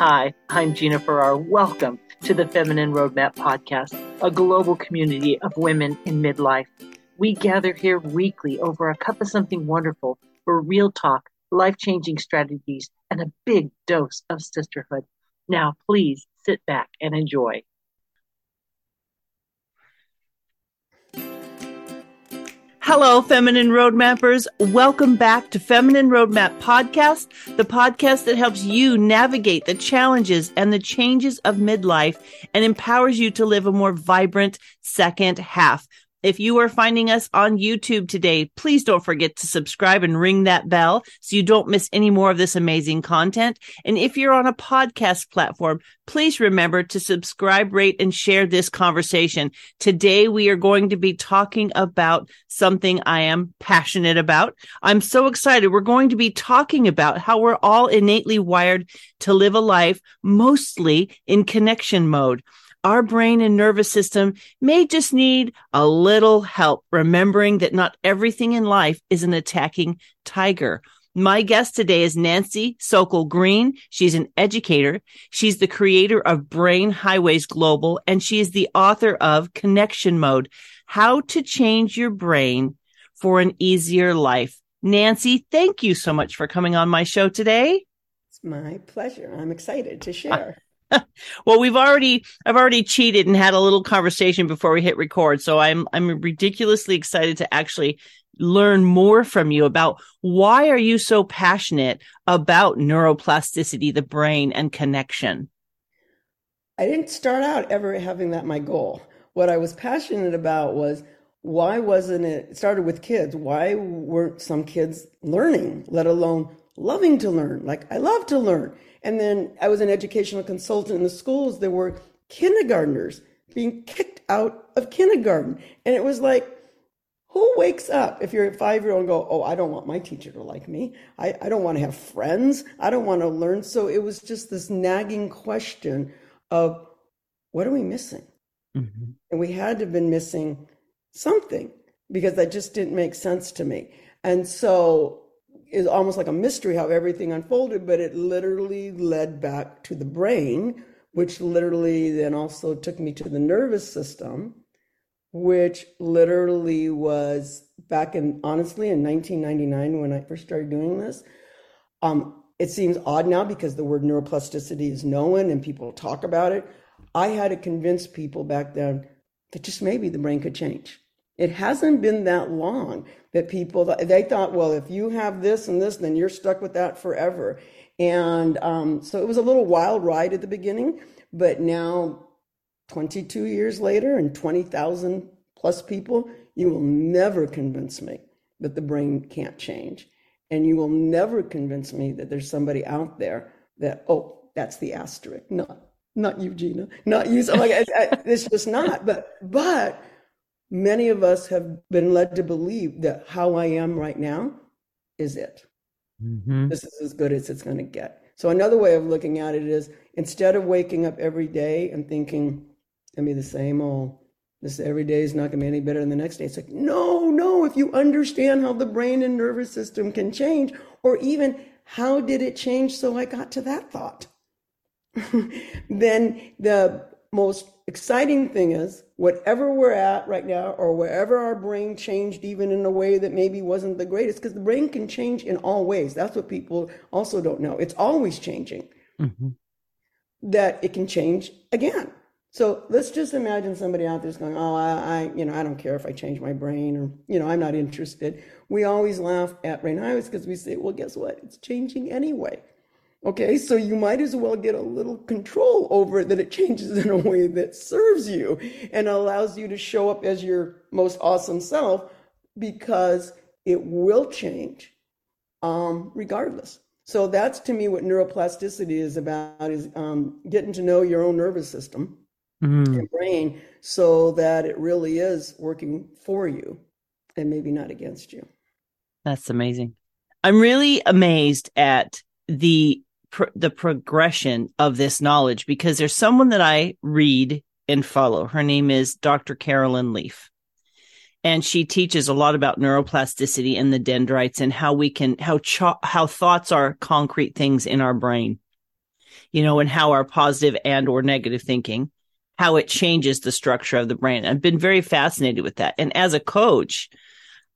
Hi, I'm Gina Farrar. Welcome to the Feminine Roadmap Podcast, a global community of women in midlife. We gather here weekly over a cup of something wonderful for real talk, life changing strategies, and a big dose of sisterhood. Now, please sit back and enjoy. Hello, Feminine Roadmappers. Welcome back to Feminine Roadmap Podcast, the podcast that helps you navigate the challenges and the changes of midlife and empowers you to live a more vibrant second half. If you are finding us on YouTube today, please don't forget to subscribe and ring that bell so you don't miss any more of this amazing content. And if you're on a podcast platform, please remember to subscribe, rate, and share this conversation. Today, we are going to be talking about something I am passionate about. I'm so excited. We're going to be talking about how we're all innately wired to live a life mostly in connection mode our brain and nervous system may just need a little help remembering that not everything in life is an attacking tiger. My guest today is Nancy Sokol Green. She's an educator. She's the creator of Brain Highways Global, and she is the author of Connection Mode, How to Change Your Brain for an Easier Life. Nancy, thank you so much for coming on my show today. It's my pleasure. I'm excited to share. well, we've already I've already cheated and had a little conversation before we hit record, so I'm I'm ridiculously excited to actually learn more from you about why are you so passionate about neuroplasticity, the brain and connection. I didn't start out ever having that my goal. What I was passionate about was why wasn't it, it started with kids. Why weren't some kids learning, let alone loving to learn? Like I love to learn. And then I was an educational consultant in the schools. There were kindergartners being kicked out of kindergarten. And it was like, who wakes up if you're a five year old and go, Oh, I don't want my teacher to like me. I, I don't want to have friends. I don't want to learn. So it was just this nagging question of what are we missing? Mm-hmm. And we had to have been missing something because that just didn't make sense to me. And so is almost like a mystery how everything unfolded, but it literally led back to the brain, which literally then also took me to the nervous system, which literally was back in honestly in 1999 when I first started doing this. Um, it seems odd now because the word neuroplasticity is known and people talk about it. I had to convince people back then that just maybe the brain could change. It hasn't been that long that people they thought, well, if you have this and this, then you're stuck with that forever. And um, so it was a little wild ride at the beginning, but now, 22 years later, and 20,000 plus people, you will never convince me that the brain can't change, and you will never convince me that there's somebody out there that oh, that's the asterisk, not not you, Gina, not you. So like, it's just not. But but many of us have been led to believe that how I am right now is it. Mm-hmm. This is as good as it's going to get. So, another way of looking at it is instead of waking up every day and thinking, it's "Gonna be the same old, this every day is not going to be any better than the next day. It's like, no, no, if you understand how the brain and nervous system can change, or even how did it change so I got to that thought, then the most exciting thing is whatever we're at right now or wherever our brain changed even in a way that maybe wasn't the greatest because the brain can change in all ways. That's what people also don't know. It's always changing. Mm-hmm. that it can change again. So let's just imagine somebody out there's going oh I, I you know i don't care if i change my brain or you know i'm not interested. We always laugh at brain highways because we say well guess what? It's changing anyway Okay, so you might as well get a little control over it that it changes in a way that serves you and allows you to show up as your most awesome self because it will change um, regardless. So that's to me what neuroplasticity is about is um, getting to know your own nervous system and brain so that it really is working for you and maybe not against you. That's amazing. I'm really amazed at the the progression of this knowledge because there's someone that I read and follow. Her name is Dr. Carolyn Leaf. And she teaches a lot about neuroplasticity and the dendrites and how we can, how, how thoughts are concrete things in our brain. you know, and how our positive and or negative thinking, how it changes the structure of the brain. I've been very fascinated with that. And as a coach,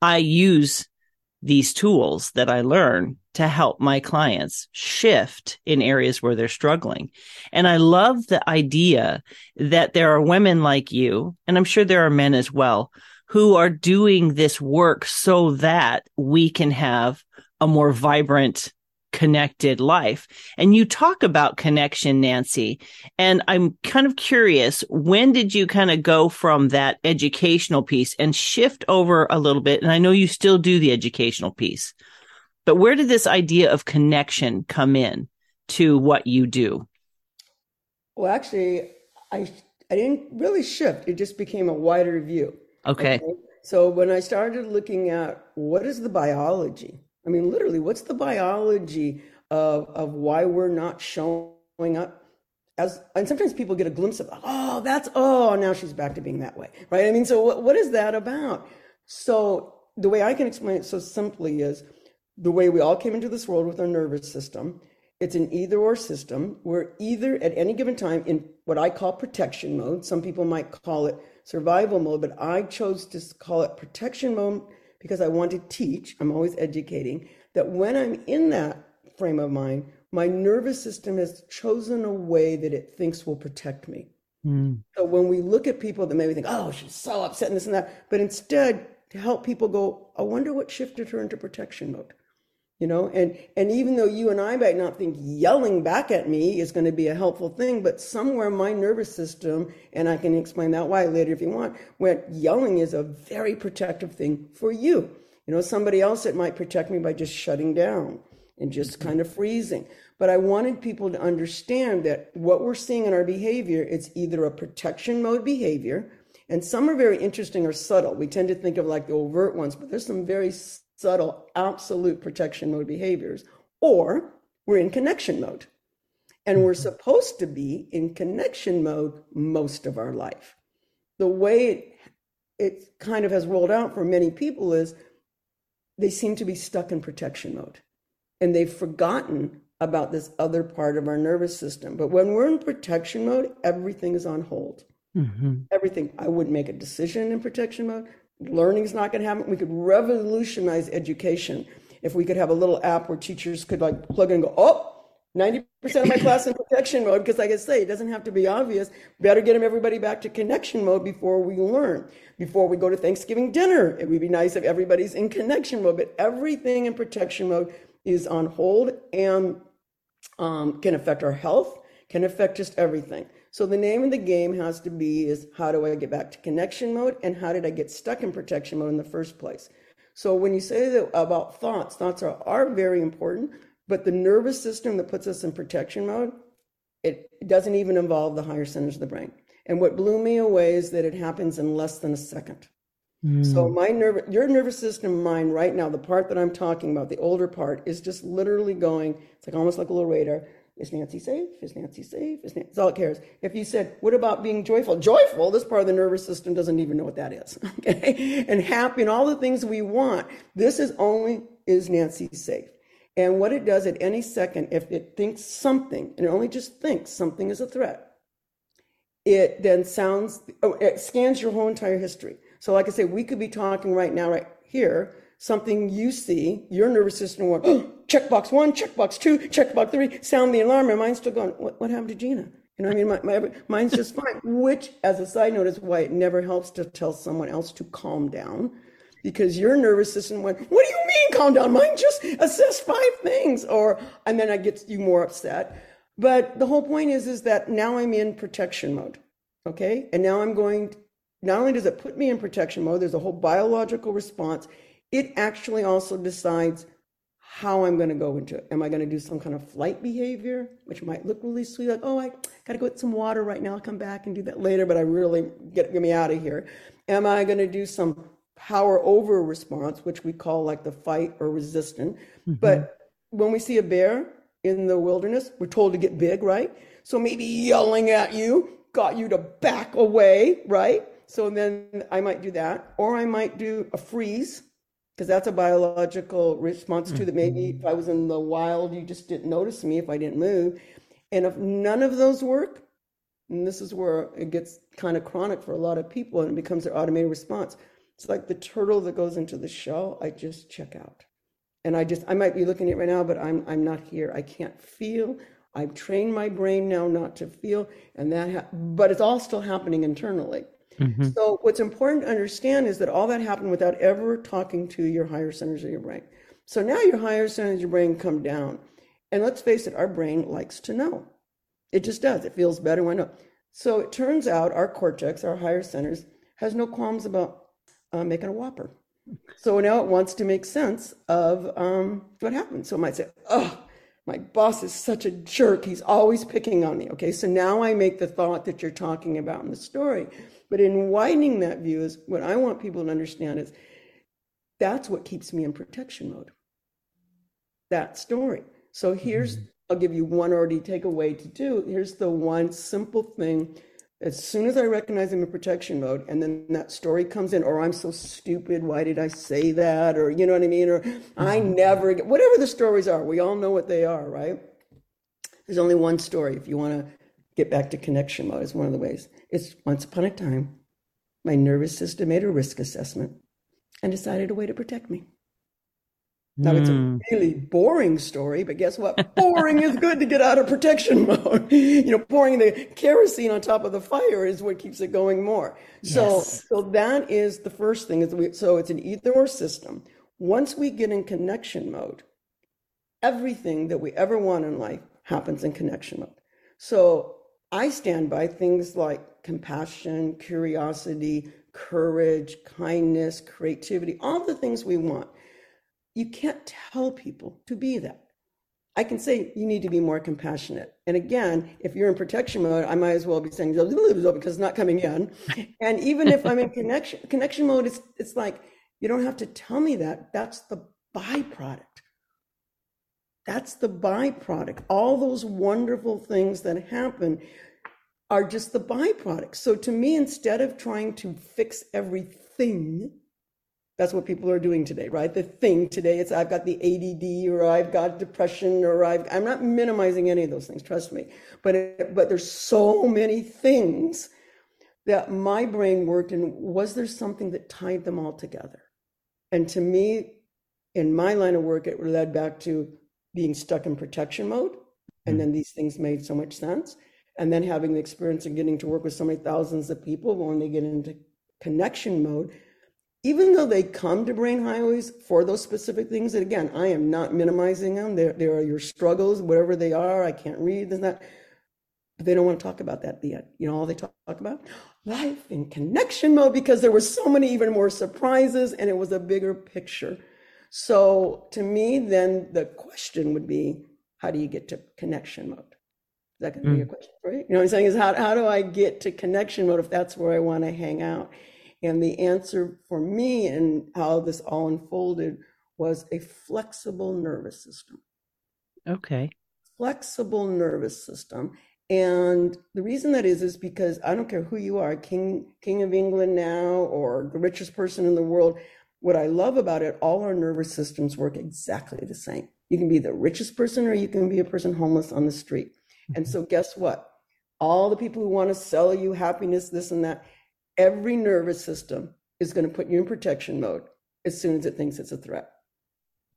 I use these tools that I learn to help my clients shift in areas where they're struggling. And I love the idea that there are women like you, and I'm sure there are men as well, who are doing this work so that we can have a more vibrant connected life. And you talk about connection, Nancy. And I'm kind of curious, when did you kind of go from that educational piece and shift over a little bit? And I know you still do the educational piece, but where did this idea of connection come in to what you do? Well, actually, I, I didn't really shift. It just became a wider view. Okay. okay. So when I started looking at what is the biology I mean, literally, what's the biology of, of why we're not showing up? As, and sometimes people get a glimpse of, oh, that's, oh, now she's back to being that way, right? I mean, so what, what is that about? So the way I can explain it so simply is the way we all came into this world with our nervous system. It's an either or system. We're either at any given time in what I call protection mode. Some people might call it survival mode, but I chose to call it protection mode because I want to teach, I'm always educating, that when I'm in that frame of mind, my nervous system has chosen a way that it thinks will protect me. Mm. So when we look at people that maybe think, oh, she's so upset and this and that, but instead to help people go, I wonder what shifted her into protection mode you know? And and even though you and i might not think yelling back at me is going to be a helpful thing but somewhere my nervous system and i can explain that why later if you want went yelling is a very protective thing for you. You know somebody else it might protect me by just shutting down and just mm-hmm. kind of freezing. But i wanted people to understand that what we're seeing in our behavior it's either a protection mode behavior and some are very interesting or subtle. We tend to think of like the overt ones but there's some very subtle absolute protection mode behaviors, or we're in connection mode. And we're mm-hmm. supposed to be in connection mode most of our life. The way it, it kind of has rolled out for many people is they seem to be stuck in protection mode and they've forgotten about this other part of our nervous system. But when we're in protection mode, everything is on hold. Mm-hmm. Everything. I wouldn't make a decision in protection mode. Learning's not going to happen. We could revolutionize education if we could have a little app where teachers could like plug in and go, oh, 90% of my class in protection mode, because like I say, it doesn't have to be obvious. Better get them everybody back to connection mode before we learn. Before we go to Thanksgiving dinner, it would be nice if everybody's in connection mode, but everything in protection mode is on hold and um, can affect our health, can affect just everything. So the name of the game has to be is how do I get back to connection mode and how did I get stuck in protection mode in the first place? So when you say that about thoughts, thoughts are, are very important, but the nervous system that puts us in protection mode, it doesn't even involve the higher centers of the brain. And what blew me away is that it happens in less than a second. Mm. So my nerve, your nervous system, mine right now, the part that I'm talking about, the older part, is just literally going. It's like almost like a little radar. Is Nancy safe? Is Nancy safe? Is Nancy? That's all it cares. If you said, what about being joyful? Joyful, this part of the nervous system doesn't even know what that is. Okay. And happy and all the things we want. This is only, is Nancy safe? And what it does at any second, if it thinks something, and it only just thinks something is a threat, it then sounds, oh, it scans your whole entire history. So, like I say, we could be talking right now, right here, something you see, your nervous system went, oh, checkbox one, check box two, check box three, sound the alarm. My mind's still going, what, what happened to Gina? You know I mean? My, my, mine's just fine, which, as a side note, is why it never helps to tell someone else to calm down because your nervous system went, What do you mean calm down? Mine just assessed five things. Or, and then I get you more upset. But the whole point is, is that now I'm in protection mode. Okay. And now I'm going, not only does it put me in protection mode, there's a whole biological response. It actually also decides how I'm going to go into it. Am I going to do some kind of flight behavior, which might look really sweet, like, oh, I got to go get some water right now. I'll come back and do that later, but I really get, get me out of here. Am I going to do some power over response, which we call like the fight or resistant? Mm-hmm. But when we see a bear in the wilderness, we're told to get big, right? So maybe yelling at you got you to back away, right? So then I might do that, or I might do a freeze because that's a biological response to that maybe mm-hmm. if I was in the wild, you just didn't notice me if I didn't move. And if none of those work, and this is where it gets kind of chronic for a lot of people and it becomes their automated response. It's like the turtle that goes into the shell. I just check out. And I just, I might be looking at it right now, but I'm, I'm not here. I can't feel. I've trained my brain now not to feel, and that, ha- but it's all still happening internally. Mm-hmm. So what's important to understand is that all that happened without ever talking to your higher centers of your brain. So now your higher centers of your brain come down. And let's face it, our brain likes to know. It just does. It feels better when I know. So it turns out our cortex, our higher centers, has no qualms about uh, making a whopper. So now it wants to make sense of um, what happened. So it might say, oh, my boss is such a jerk. He's always picking on me. Okay, so now I make the thought that you're talking about in the story. But in widening that view is what I want people to understand is that's what keeps me in protection mode. That story. So here's, mm-hmm. I'll give you one already takeaway to do. Here's the one simple thing. As soon as I recognize I'm in protection mode, and then that story comes in, or I'm so stupid, why did I say that? Or you know what I mean? Or I mm-hmm. never get whatever the stories are, we all know what they are, right? There's only one story if you want to get back to connection mode, is one of the ways. It's once upon a time, my nervous system made a risk assessment and decided a way to protect me. Now it's a hmm. really boring story, but guess what? Boring is good to get out of protection mode. you know, pouring the kerosene on top of the fire is what keeps it going more. So, so that is the first thing. Is we, so it's an either or system. Once we get in connection mode, everything that we ever want in life happens in connection mode. So I stand by things like compassion, curiosity, courage, kindness, creativity, all the things we want. You can't tell people to be that. I can say you need to be more compassionate. And again, if you're in protection mode, I might as well be saying because it's not coming in. And even if I'm in connection connection mode, it's it's like you don't have to tell me that. That's the byproduct. That's the byproduct. All those wonderful things that happen are just the byproduct. So to me, instead of trying to fix everything, that's what people are doing today, right? The thing today, it's I've got the ADD or I've got depression or I've, I'm not minimizing any of those things, trust me. But, it, but there's so many things that my brain worked and was there something that tied them all together? And to me, in my line of work, it led back to being stuck in protection mode. And hmm. then these things made so much sense. And then having the experience of getting to work with so many thousands of people when they get into connection mode. Even though they come to brain highways for those specific things and again i am not minimizing them. There, there are your struggles whatever they are i can't read this that. But they don't want to talk about that yet. You know all they talk about? Life in connection mode because there were so many even more surprises and it was a bigger picture so to me then the question would be how do you get to connection mode Is that going to mm. be a question for you? You know what I'm saying? Is how, how do I get to connection mode if that's where I want to hang out? And the answer for me and how this all unfolded was a flexible nervous system. Okay. Flexible nervous system. And the reason that is is because I don't care who you are, king king of England now or the richest person in the world. What I love about it, all our nervous systems work exactly the same. You can be the richest person or you can be a person homeless on the street. And so, guess what? All the people who want to sell you happiness, this and that, every nervous system is going to put you in protection mode as soon as it thinks it's a threat.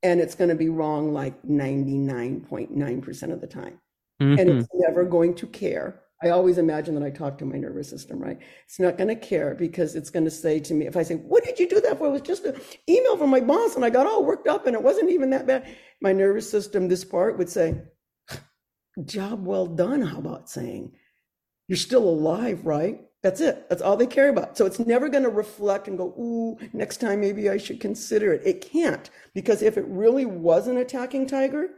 And it's going to be wrong like 99.9% of the time. Mm-hmm. And it's never going to care. I always imagine that I talk to my nervous system, right? It's not going to care because it's going to say to me, if I say, What did you do that for? It was just an email from my boss and I got all worked up and it wasn't even that bad. My nervous system, this part would say, job well done. How about saying, you're still alive, right? That's it. That's all they care about. So it's never going to reflect and go, ooh, next time maybe I should consider it. It can't because if it really was an attacking tiger,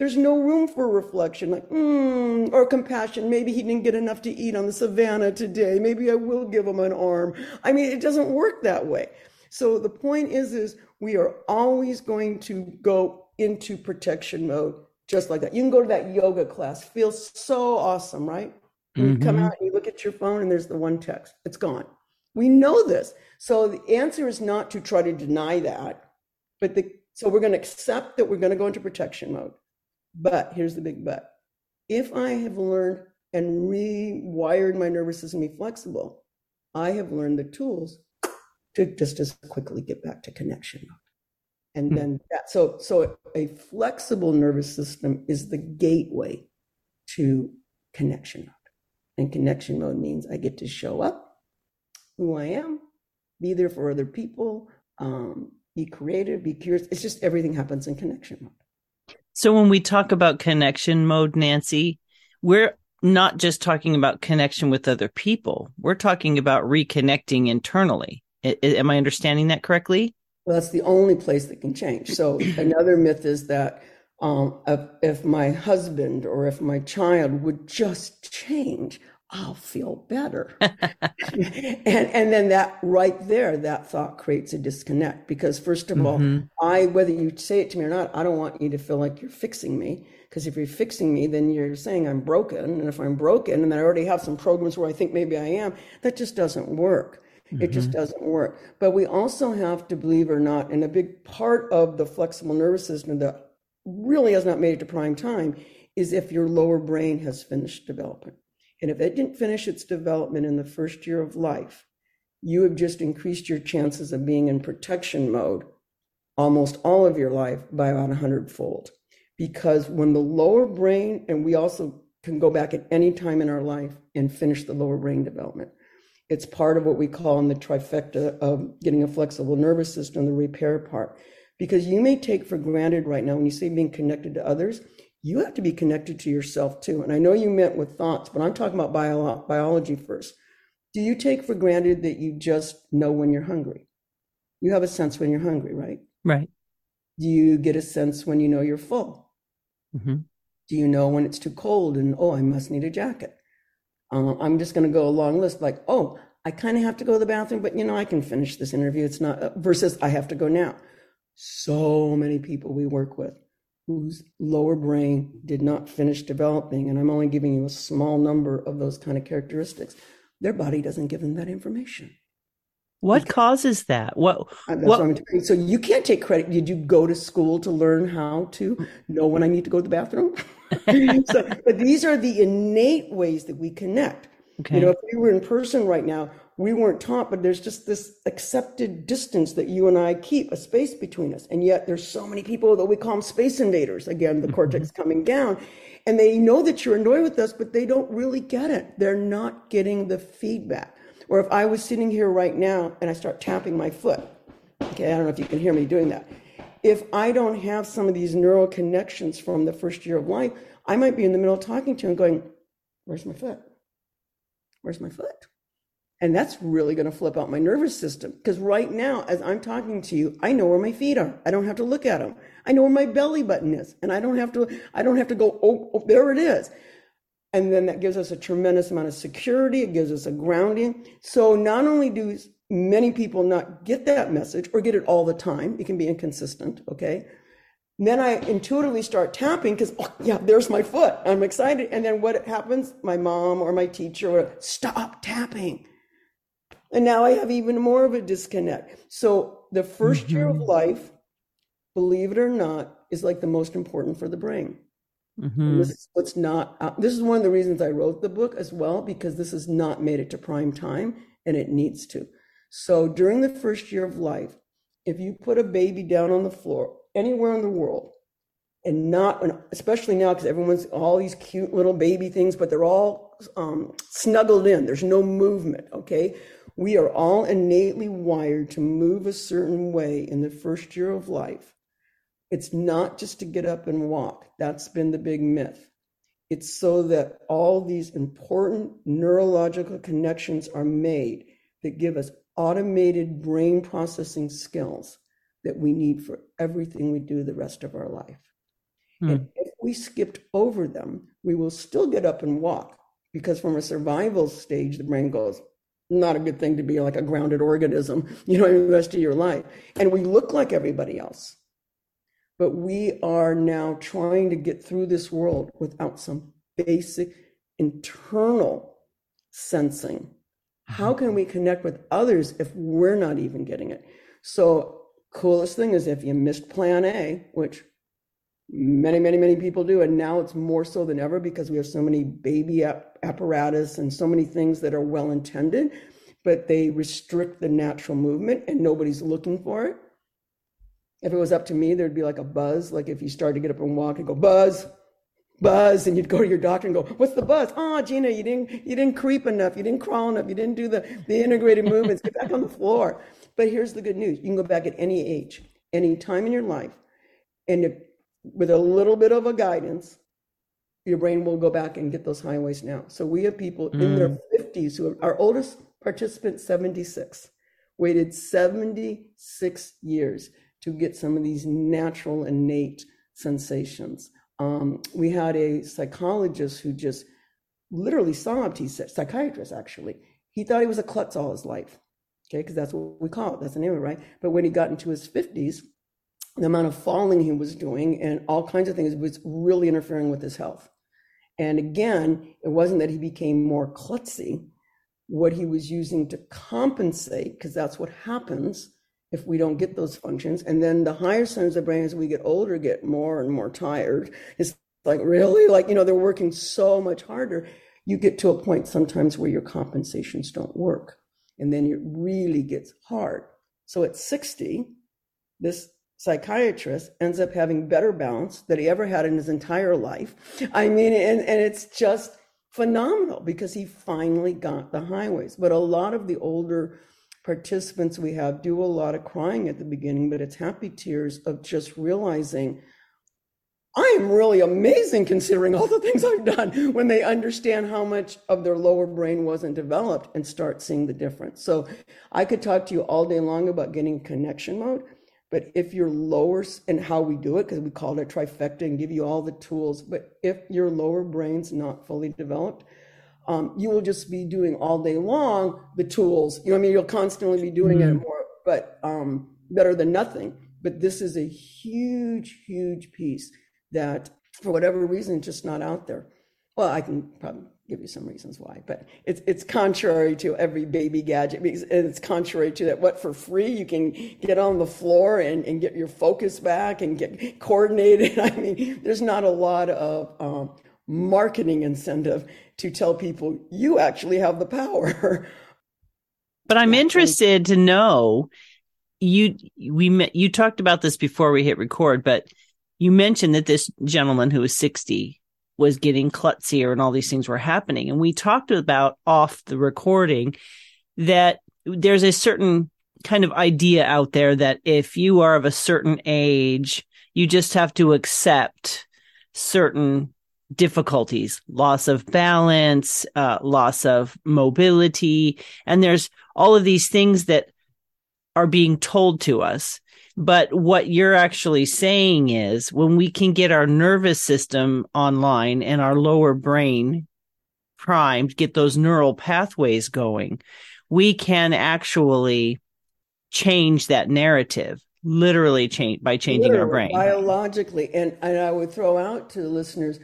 there's no room for reflection, like, mm, or compassion. Maybe he didn't get enough to eat on the savannah today. Maybe I will give him an arm. I mean, it doesn't work that way. So the point is, is we are always going to go into protection mode just like that. You can go to that yoga class, feels so awesome, right? Mm-hmm. you come out and you look at your phone and there's the one text, it's gone. We know this. So the answer is not to try to deny that, but the so we're going to accept that we're going to go into protection mode. But here's the big but. if I have learned and rewired my nervous system to be flexible, I have learned the tools to just as quickly get back to connection mode. And Hmm. then that, so so a flexible nervous system is the gateway to connection mode. And connection mode means I get to show up, who I am, be there for other people, um, be creative, be curious. It's just everything happens in connection mode. So when we talk about connection mode, Nancy, we're not just talking about connection with other people. We're talking about reconnecting internally. I- I- am I understanding that correctly? Well, that's the only place that can change. So another myth is that um, if, if my husband or if my child would just change, I'll feel better. and and then that right there, that thought creates a disconnect because first of all, Mhm. I whether you say it to me or not, I don't want you to feel like you're fixing me. Because if you're fixing me, then you're saying I'm broken. And if I'm broken and then I already have some programs where I think maybe I am, that just doesn't work. It just doesn't work. But we also have to believe or not, and a big part of the flexible nervous system that really has not made it to prime time is if your lower brain has finished development. And if it didn't finish its development in the first year of life, you have just increased your chances of being in protection mode almost all of your life by about a hundredfold. Because when the lower brain, and we also can go back at any time in our life and finish the lower brain development. It's part of what we call in the trifecta of getting a flexible nervous system, the repair part. Because you may take for granted right now when you say being connected to others, you have to be connected to yourself too. And I know you meant with thoughts, but I'm talking about bio- biology first. Do you take for granted that you just know when you're hungry? You have a sense when you're hungry, right? Right. Do you get a sense when you know you're full? hmm Do you know when it's too cold and, oh, I must need a jacket? Uh, I'm just going to go a long list like, oh, I kind of have to go to the bathroom, but you know, I can finish this interview. It's not, uh, versus I have to go now. So many people we work with whose lower brain did not finish developing, and I'm only giving you a small number of those kind of characteristics. Their body doesn't give them that information. What causes that? What? Uh, That's What- what I'm telling you. So you can't take credit. Did you go to school to learn how to know when I need to go to the bathroom? so, but these are the innate ways that we connect. Okay. You know, if we were in person right now, we weren't taught, but there's just this accepted distance that you and I keep, a space between us. And yet there's so many people that we call them space invaders. Again, the mm-hmm. cortex coming down. And they know that you're annoyed with us, but they don't really get it. They're not getting the feedback. Or if I was sitting here right now and I start tapping my foot, okay, I don't know if you can hear me doing that. If I don't have some of these neural connections from the first year of life, I might be in the middle of talking to you and going, Where's my foot? Where's my foot? And that's really going to flip out my nervous system. Because right now, as I'm talking to you, I know where my feet are. I don't have to look at them. I know where my belly button is. And I don't have to, I don't have to go, oh, oh there it is. And then that gives us a tremendous amount of security. It gives us a grounding. So not only do many people not get that message or get it all the time, it can be inconsistent. Okay. Then I intuitively start tapping because, oh, yeah, there's my foot. I'm excited. And then what happens? My mom or my teacher will stop tapping. And now I have even more of a disconnect. So the 1st year of life, believe it or not, is like the most important for the brain. Mhm. This is what's not. Uh, this is one of the reasons I wrote the book as well because this has not made it to prime time and it needs to. So during the first year of life, if you put a baby down on the floor anywhere in the world, and not, especially now because everyone's all these cute little baby things, but they're all um, snuggled in. There's no movement. Okay, we are all innately wired to move a certain way in the first year of life. It's not just to get up and walk. That's been the big myth. It's so that all these important neurological connections are made that give us automated brain processing skills that we need for everything we do the rest of our life. Hmm. And if we skipped over them, we will still get up and walk because from a survival stage, the brain goes, not a good thing to be like a grounded organism, you know, the rest of your life. And we look like everybody else. But we are now trying to get through this world without some basic internal sensing. How can we connect with others if we're not even getting it? So, coolest thing is if you missed plan A, which Many, many, many people do. And now it's more so than ever because we have so many baby apparatus and so many things that are well intended, but they restrict the natural movement and nobody's looking for it. If it was up to me, there'd be like a buzz. Like if you started to get up and walk and go, buzz, buzz, and you'd go to your doctor and go, what's the buzz? Oh, Gina, you didn't, you didn't creep enough. You didn't crawl enough. You didn't do the, the integrated movements. Get back on the floor. But here's the good news. You can go back at any age, any time in your life. And if, with a little bit of a guidance, your brain will go back and get those highways now. So we have people mm. in their 50s who are our oldest participant, 76, waited 76 years to get some of these natural innate sensations. Um, we had a psychologist who just literally sobbed. He said, psychiatrist actually. He thought he was a klutz all his life. Okay, because that's what we call it. That's the name of it, right? But when he got into his 50s, the amount of falling he was doing and all kinds of things was really interfering with his health. And again, it wasn't that he became more klutzy. What he was using to compensate, because that's what happens if we don't get those functions. And then the higher centers of the brain as we get older get more and more tired. It's like really like, you know, they're working so much harder. You get to a point sometimes where your compensations don't work. And then it really gets hard. So at 60, this psychiatrist ends up having better balance that he ever had in his entire life. I mean, and, and it's just phenomenal because he finally got the highways. But a lot of the older participants we have do a lot of crying at the beginning, but it's happy tears of just realizing I am really amazing considering all the things I've done when they understand how much of their lower brain wasn't developed and start seeing the difference. So I could talk to you all day long about getting connection mode, but if you're lower and how we do it, because we call it a trifecta and give you all the tools, but if your lower brain's not fully developed, um, you will just be doing all day long the tools. You know, I mean, you'll constantly be doing mm-hmm. it more, but um, better than nothing. But this is a huge, huge piece that, for whatever reason, just not out there. Well, I can probably give you some reasons why, but it's it's contrary to every baby gadget because it's contrary to that what for free you can get on the floor and, and get your focus back and get coordinated. I mean, there's not a lot of um, marketing incentive to tell people you actually have the power. But I'm interested to know you we met. you talked about this before we hit record, but you mentioned that this gentleman who was 60 was getting klutzier and all these things were happening. And we talked about off the recording that there's a certain kind of idea out there that if you are of a certain age, you just have to accept certain difficulties, loss of balance, uh, loss of mobility. And there's all of these things that are being told to us. But what you're actually saying is when we can get our nervous system online and our lower brain primed, get those neural pathways going, we can actually change that narrative literally change by changing literally, our brain biologically and, and i would throw out to the listeners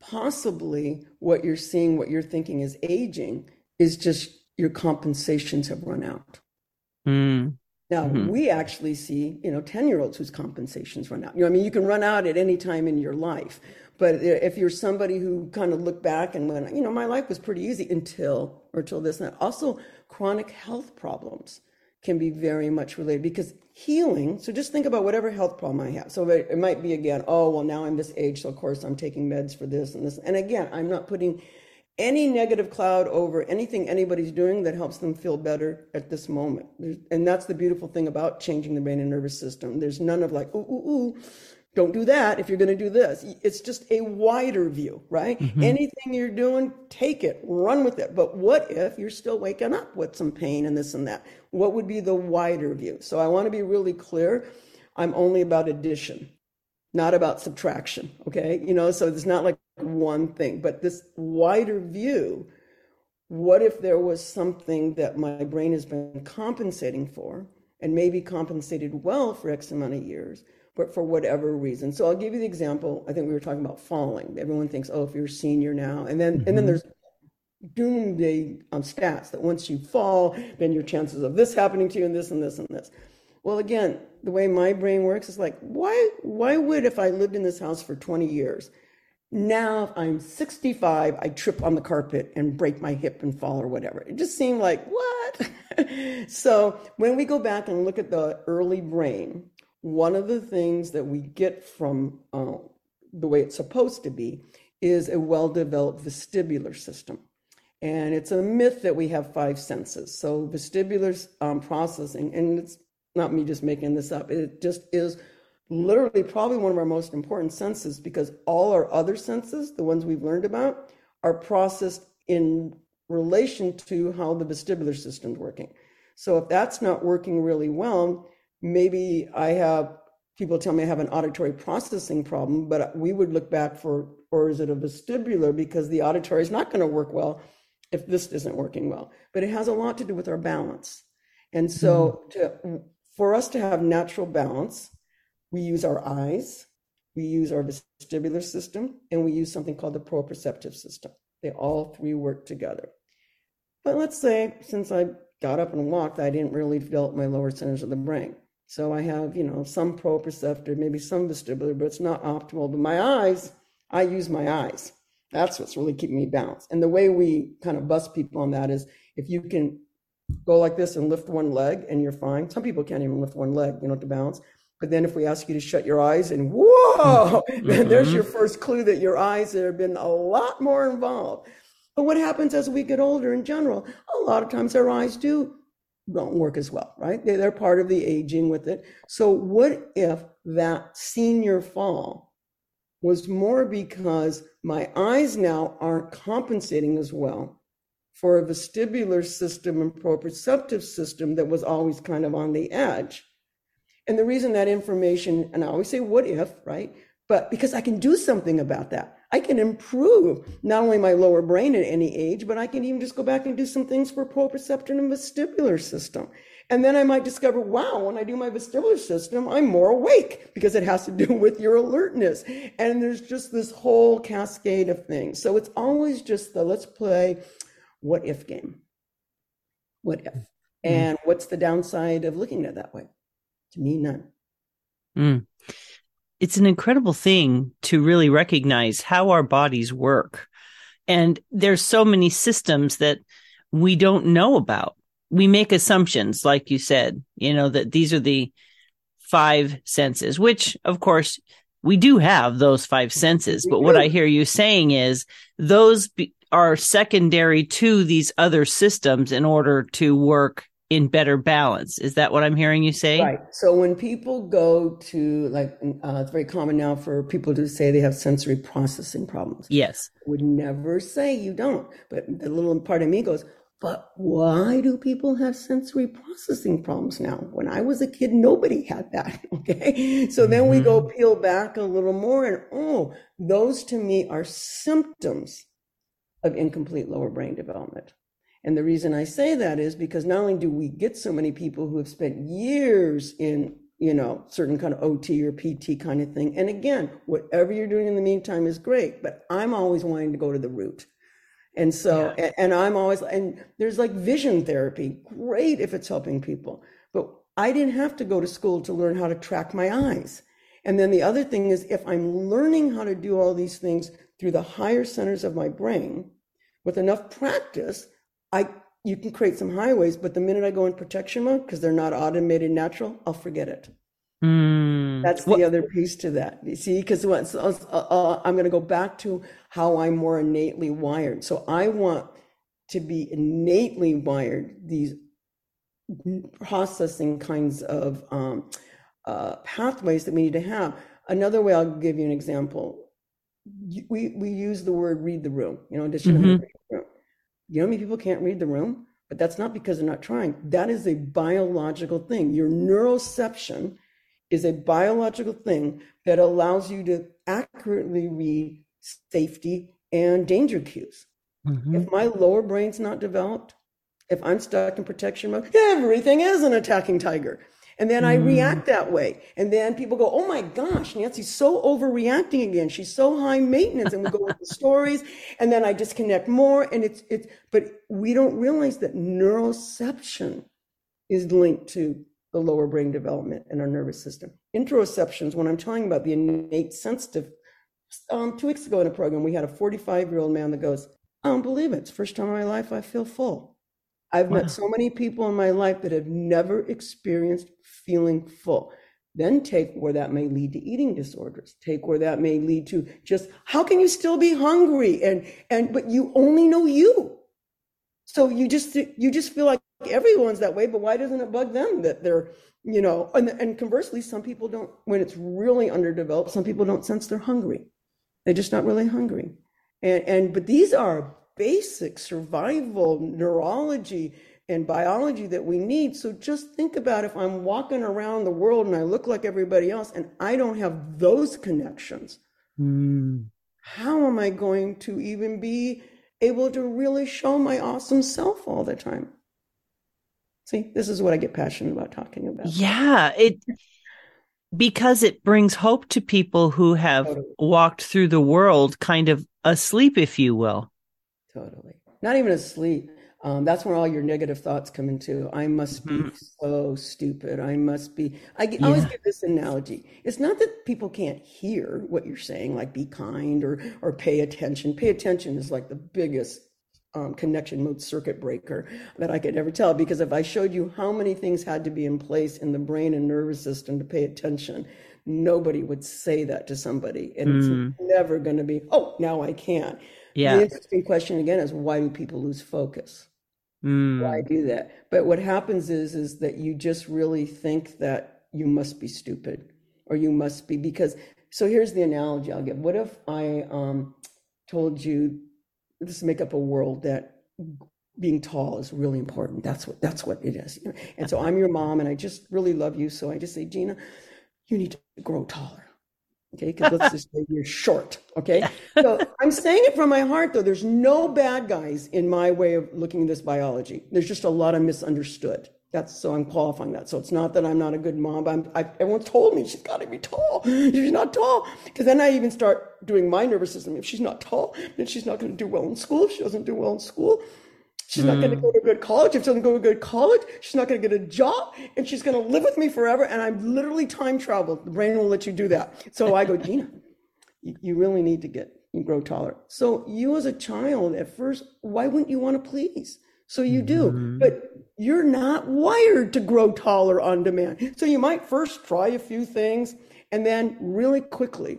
possibly what you're seeing, what you're thinking is aging, is just your compensations have run out. Mm. Now mm-hmm. we actually see, you know, 10 year olds whose compensations run out. You know, I mean, you can run out at any time in your life. But if you're somebody who kind of look back and went, you know, my life was pretty easy until or until this and that. Also, chronic health problems can be very much related because healing. So just think about whatever health problem I have. So it, might be again, oh, well, now I'm this age. So of course I'm taking meds for this and this. And again, I'm not putting any negative cloud over anything anybody's doing that helps them feel better at this moment. and that's the beautiful thing about changing the brain and nervous system. There's none of like, ooh, ooh, ooh don't do that if you're going to do this. It's just a wider view, right? Mm-hmm. Anything you're doing, take it, run with it. But what if you're still waking up with some pain and this and that? What would be the wider view? So I want to be really clear. I'm only about addition, not about subtraction. Okay. You know, so it's not like one thing, but this wider view. What if there was something that my brain has been compensating for and maybe compensated well for X amount of years? but for whatever reason. So I'll give you the example. I think we were talking about falling. Everyone thinks, oh, if you're a senior now, and then mm-hmm. and then mm-hmm. there's doomsday um, stats that once you fall, then your chances of this happening to you and this and this and this. Well, again, the way my brain works is like, why, why would if I lived in this house for 20 years, now if I'm 65, I trip on the carpet and break my hip and fall or whatever. It just seemed like, what? so when we go back and look at the early brain, one of the things that we get from uh, the way it's supposed to be is a well-developed vestibular system. And it's a myth that we have five senses. So vestibular um, processing, and it's not me just making this up, it just is literally probably one of our most important senses because all our other senses, the ones we've learned about, are processed in relation to how the vestibular system's working. So if that's not working really well, maybe I have people tell me I have an auditory processing problem, but we would look back for, or is it a vestibular? Because the auditory is not going to work well if this isn't working well. But it has a lot to do with our balance. And so mm-hmm. to, for us to have natural balance, we use our eyes, we use our vestibular system, and we use something called the proprioceptive system. They all three work together. But let's say since I got up and walked, I didn't really develop my lower centers of the brain. So I have, you know, some proprioceptive, maybe some vestibular, but it's not optimal. But my eyes, I use my eyes. That's what's really keeping me balanced. And the way we kind of bust people on that is if you can go like this and lift one leg and you're fine. Some people can't even lift one leg, you know, to balance. But then if we ask you to shut your eyes and whoa, mm-hmm. then there's your first clue that your eyes have been a lot more involved. But what happens as we get older in general? A lot of times our eyes do don't work as well, right? They're part of the aging with it. So what if that senior fall was more because my eyes now aren't compensating as well for a vestibular system and proprioceptive system that was always kind of on the edge? And the reason that information, and I always say, what if, right? But because I can do something about that. I can improve not only my lower brain at any age, but I can even just go back and do some things for proprioceptor and vestibular system. And then I might discover, wow, when I do my vestibular system, I'm more awake because it has to do with your alertness. And there's just this whole cascade of things. So it's always just the let's play what if game. What if? Mm. And what's the downside of looking at it that way? To me, none. Mm. It's an incredible thing to really recognize how our bodies work. And there's so many systems that we don't know about. We make assumptions, like you said, you know, that these are the five senses, which of course we do have those five senses. But what I hear you saying is those be- are secondary to these other systems in order to work in better balance. Is that what I'm hearing you say? Right. So when people go to like, uh, it's very common now for people to say they have sensory processing problems. Yes. I would never say you don't, but the little part of me goes, but why do people have sensory processing problems now? When I was a kid, nobody had that. Okay. So then mm-hmm. we go mm-hmm. peel back a little more and, oh, those to me are symptoms of incomplete lower brain development. And the reason I say that is because not only do we get so many people who have spent years in, you know, certain kind of OT or PT kind of thing. And again, whatever you're doing in the meantime is great, but I'm always wanting to go to the root. And so, yeah. and, and I'm always, and there's like vision therapy, great if it's helping people. But I didn't have to go to school to learn how to track my eyes. And then the other thing is, if I'm learning how to do all these things through the higher centers of my brain with enough practice, I you can create some highways, but the minute I go in protection mode because they're not automated natural, I'll forget it. Mm. That's the what? other piece to that. You see, because uh, uh, I'm going to go back to how I'm more innately wired. So I want to be innately wired. These processing kinds of um, uh, pathways that we need to have. Another way, I'll give you an example. We we use the word "read the room." You know, addition mm-hmm. room you know how many people can't read the room? But that's not because they're not trying. That is a biological thing. Your neuroception is a biological thing that allows you to accurately read safety and danger cues. Mm-hmm. If my lower brain's not developed, if I'm stuck in protection mode, everything is an attacking tiger. And then I mm. react that way. And then people go, Oh my gosh, Nancy's so overreacting again. She's so high maintenance. And we go into stories and then I disconnect more. And it's, it's, but we don't realize that neuroception is linked to the lower brain development in our nervous system. Interoceptions, when I'm talking about the innate sensitive, um, two weeks ago in a program, we had a 45 year old man that goes, I don't believe it. It's the first time in my life I feel full. I've wow. met so many people in my life that have never experienced feeling full. Then take where that may lead to eating disorders. Take where that may lead to just how can you still be hungry and and but you only know you. So you just you just feel like everyone's that way, but why doesn't it bug them that they're you know and and conversely some people don't when it's really underdeveloped some people don't sense they're hungry they're just not really hungry and and but these are basic survival neurology and biology that we need. So just think about if I'm walking around the world and I look like everybody else and I don't have those connections, mm. how am I going to even be able to really show my awesome self all the time? See, this is what I get passionate about talking about. Yeah, it because it brings hope to people who have totally. walked through the world kind of asleep, if you will. Totally. Not even asleep um, that's where all your negative thoughts come into. I must be mm-hmm. so stupid. I must be. I, yeah. always give this analogy. It's not that people can't hear what you're saying, like be kind or or pay attention. Pay attention is like the biggest um, connection mode circuit breaker that I could ever tell. Because if I showed you how many things had to be in place in the brain and nervous system to pay attention, nobody would say that to somebody, and mm. it's never going to be. Oh, now I can. Yeah. The interesting question again is why do people lose focus? Mm. Why do that? But what happens is is that you just really think that you must be stupid or you must be because so here's the analogy I'll give. What if I um, told you let's make up a world that being tall is really important. That's what that's what it is. And so I'm your mom and I just really love you. So I just say, Gina, you need to grow taller. Okay, because let's just say you're short. Okay, so I'm saying it from my heart, though. There's no bad guys in my way of looking at this biology. There's just a lot of misunderstood. That's so I'm qualifying that. So it's not that I'm not a good mom. I'm, I, everyone told me she's got to be tall. She's not tall. Because then I even start doing my nervous system. If she's not tall, then she's not going to do well in school. If she doesn't do well in school, She's mm. not going to go to a good college. If she doesn't go to a good college, she's not going to get a job and she's going to live with me forever. And I'm literally time traveled. The brain won't let you do that. So I go, Gina, you, really need to get, you grow taller. So you as a child at first, why wouldn't you want to please? So you do, mm-hmm. but you're not wired to grow taller on demand. So you might first try a few things and then really quickly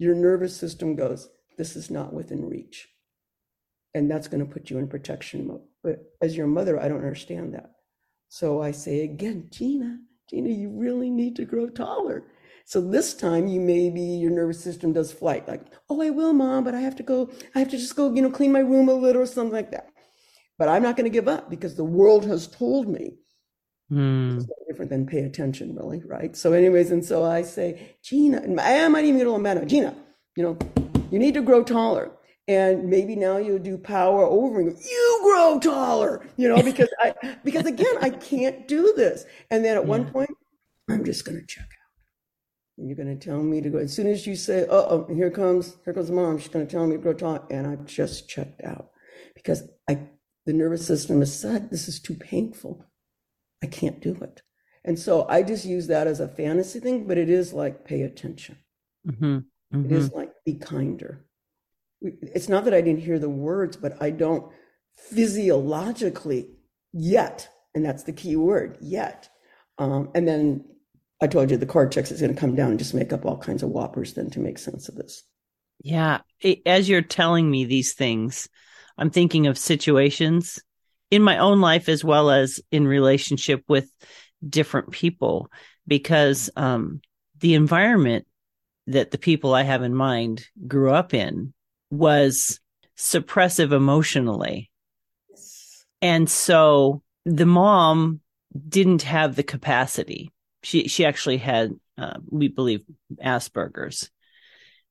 your nervous system goes, this is not within reach and that's going to put you in protection mode. But as your mother, I don't understand that. So I say again, Gina, Gina, you really need to grow taller. So this time you maybe your nervous system does flight, like, oh, I will, mom, but I have to go, I have to just go, you know, clean my room a little or something like that. But I'm not going to give up because the world has told me. Mm. It's different than pay attention, really, right? So, anyways, and so I say, Gina, I might even get a little mad. Gina, you know, you need to grow taller and maybe now you'll do power over and you grow taller you know because i because again i can't do this. And then at yeah. one point i'm just going to check out. And you're going to tell me to go as soon as you say oh here comes here comes mom she's going to tell me to grow tall. And i've just checked out. Because i the nervous system has said this is too painful. I can't do it. And so i just use that as a fantasy thing but it is like pay attention. Mm-hmm. Mm-hmm. It is like be kinder it's not that I didn't hear the words, but I don't physiologically yet, and that's the key word, yet. Um, and then I told you the cortex is going to come down and just make up all kinds of whoppers then to make sense of this. Yeah. As you're telling me these things, I'm thinking of situations in my own life as well as in relationship with different people because um, the environment that the people I have in mind grew up in was suppressive emotionally. And so the mom didn't have the capacity. She she actually had uh, we believe Asperger's.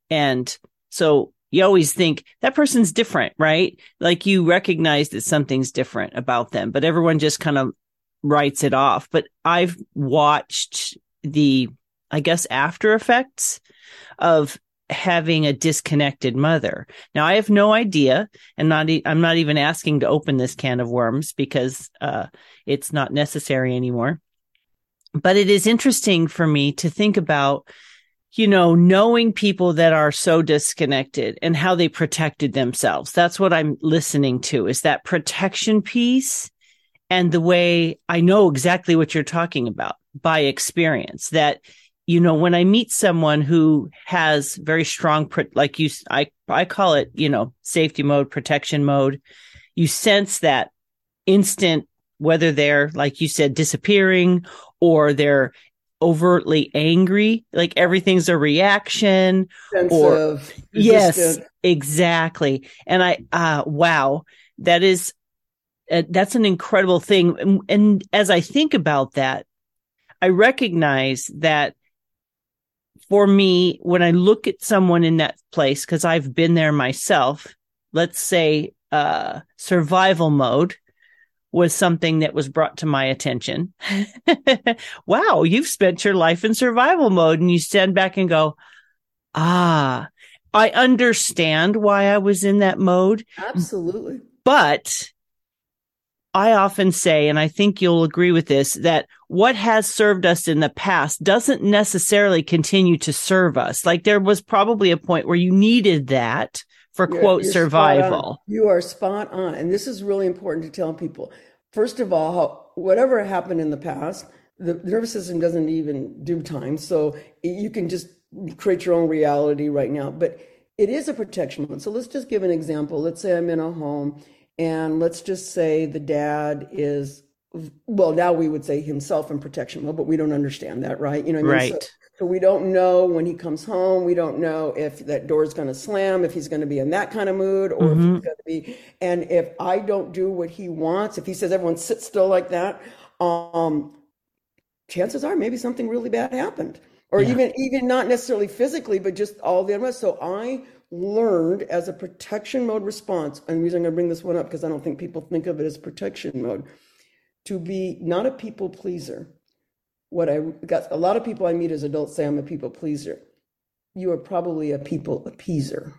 And so you always think that person's different, right? Like you recognize that something's different about them, but everyone just kind of writes it off. But I've watched the I guess after effects of having a disconnected mother. Now I have no idea and not e- I'm not even asking to open this can of worms because uh, it's not necessary anymore. but it is interesting for me to think about you know, knowing people that are so disconnected and how they protected themselves. That's what I'm listening to is that protection piece and the way I know exactly what you're talking about by experience that, you know, when I meet someone who has very strong, like you, I, I call it, you know, safety mode, protection mode, you sense that instant, whether they're, like you said, disappearing or they're overtly angry, like everything's a reaction or yes, exactly. And I, uh, wow, that is, uh, that's an incredible thing. And, and as I think about that, I recognize that for me, when I look at someone in that place, cause I've been there myself, let's say, uh, survival mode, was something that was brought to my attention. wow, you've spent your life in survival mode and you stand back and go, ah, I understand why I was in that mode. Absolutely. But I often say, and I think you'll agree with this, that what has served us in the past doesn't necessarily continue to serve us. Like there was probably a point where you needed that for you're, quote you're survival. You are spot on. And this is really important to tell people. First of all, whatever happened in the past, the nervous system doesn't even do time. So you can just create your own reality right now. But it is a protection. So let's just give an example. Let's say I'm in a home and let's just say the dad is well, now we would say himself in protection mode, but we don't understand that, right? You know, I mean? right. So, so we don't know when he comes home. We don't know if that door is going to slam, if he's going to be in that kind of mood, or mm-hmm. if he's going to be. And if I don't do what he wants, if he says everyone sit still like that, um, chances are maybe something really bad happened, or yeah. even even not necessarily physically, but just all the rest. So I learned as a protection mode response, and the reason I'm going to bring this one up because I don't think people think of it as protection mode, to be not a people pleaser what I got a lot of people I meet as adults say I'm a people pleaser. You are probably a people appeaser.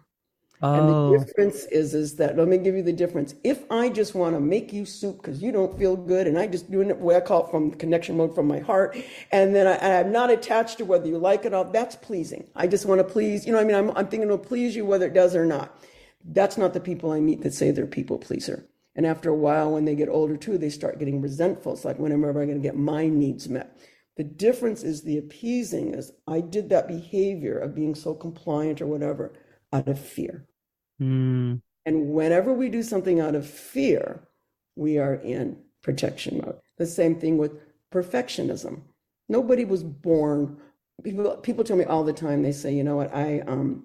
Oh. And the oh. difference is is that let me give you the difference. If I just want to make you soup because you don't feel good, and I just doing it way I call it from connection mode from my heart, and then I, am not attached to whether you like it or not, that's pleasing. I just want to please. You know, I mean, I'm, I'm thinking it'll please you whether it does or not. That's not the people I meet that say they're people pleaser. And after a while, when they get older too, they start getting resentful. It's like, when am I going to get my needs met? The difference is the appeasing is I did that behavior of being so compliant or whatever out of fear. Mm. And whenever we do something out of fear, we are in protection mode. The same thing with perfectionism. Nobody was born. People people tell me all the time. They say, you know what, I um,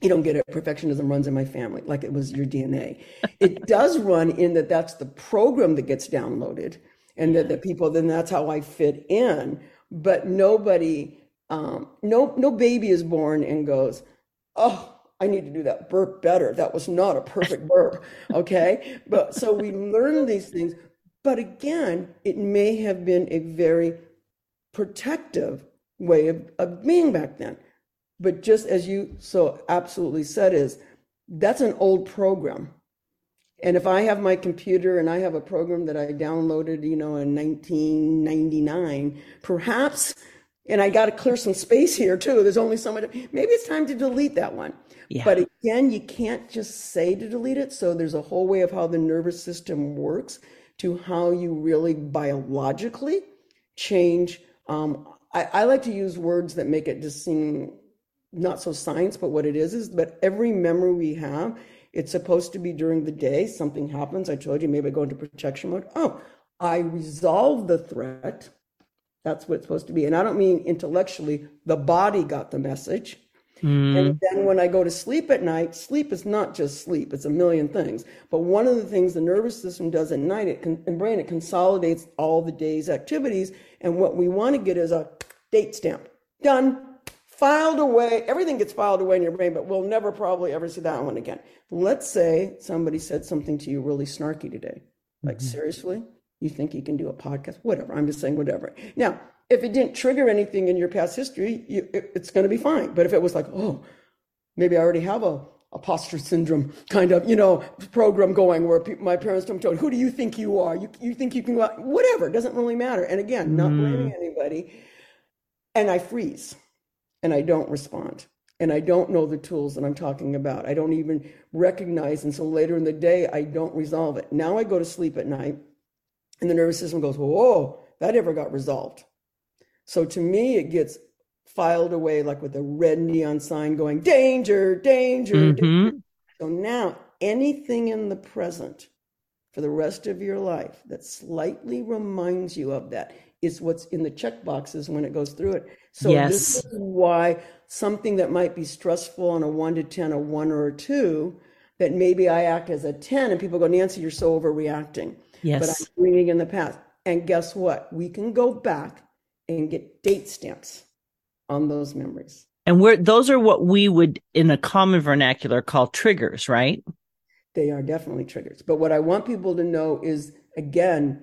you don't get it. Perfectionism runs in my family, like it was your DNA. it does run in that that's the program that gets downloaded and that the people then that's how I fit in. But nobody, um, no no baby is born and goes, oh. I need to do that burp better. That was not a perfect burp. Okay. But so we learn these things. But again, it may have been a very protective way of, of being back then. But just as you so absolutely said, is that's an old program. And if I have my computer and I have a program that I downloaded, you know, in 1999, perhaps, and I got to clear some space here too. There's only so much. Maybe it's time to delete that one. Yeah. But again, you can't just say to delete it. So there's a whole way of how the nervous system works to how you really biologically change. Um, I, I like to use words that make it just seem not so science, but what it is is, but every memory we have it's supposed to be during the day. Something happens. I told you, maybe I go into protection mode. Oh, I resolve the threat. That's what it's supposed to be. And I don't mean intellectually, the body got the message. Mm. And then when I go to sleep at night, sleep is not just sleep, it's a million things. But one of the things the nervous system does at night, it can, and brain, it consolidates all the day's activities. And what we want to get is a date stamp. Done filed away. Everything gets filed away in your brain, but we'll never probably ever see that one again. Let's say somebody said something to you really snarky today. Like, mm-hmm. seriously? You think you can do a podcast? Whatever. I'm just saying, whatever. Now, if it didn't trigger anything in your past history, you, it, it's going to be fine. But if it was like, oh, maybe I already have a, imposter syndrome kind of, you know, program going where people, my parents told me, who do you think you are? You, you think you can go out? Whatever, it doesn't really matter. And again, not mm. blaming anybody. And I freeze and I don't respond. And I don't know the tools that I'm talking about. I don't even recognize. And so later in the day, I don't resolve it. Now I go to sleep at night and the nervous system goes, whoa, that never got resolved. So to me, it gets filed away like with a red neon sign going, danger, danger. Mhm. danger. So now anything in the present for the rest of your life that slightly reminds you of that is what's in the check boxes when it goes through it. So Yes. this is why something that might be stressful on a one to 10, a one or a two, that maybe I act as a 10 and people go, Nancy, you're so overreacting. But Yes. I'm doing in the past. And guess what? We can go back and get date stamps on those memories. And we're those are what we would in a common vernacular call triggers, right? They are definitely triggers. But what I want people to know is again,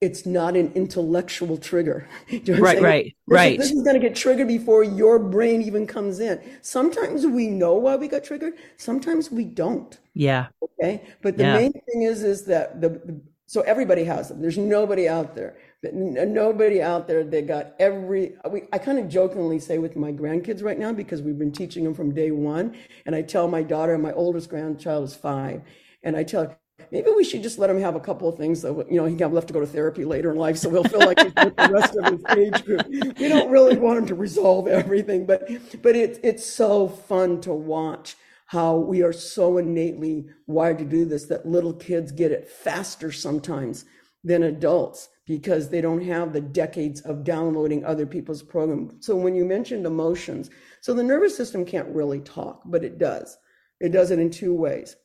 it's not an intellectual trigger. You know Right, right, This is- right. This is going to get triggered before your brain even comes in. Sometimes we know why we got triggered. Sometimes we don't. Yeah. Okay. But the Yeah. main thing is, is that the, the so everybody has them. There's nobody out there, nobody out there that got every. We, I kind of jokingly say with my grandkids right now because we've been teaching them from day one, and I tell my daughter, my oldest grandchild is five, and I tell her. Maybe we should just let him have a couple of things that you know he have left to go to therapy later in life, so he'll feel like he's with the rest of his age group. We don't really want him to resolve everything, but but it's it's so fun to watch how we are so innately wired to do this that little kids get it faster sometimes than adults because they don't have the decades of downloading other people's programs. So when you mentioned emotions, so the nervous system can't really talk, but it does. It does it in two ways.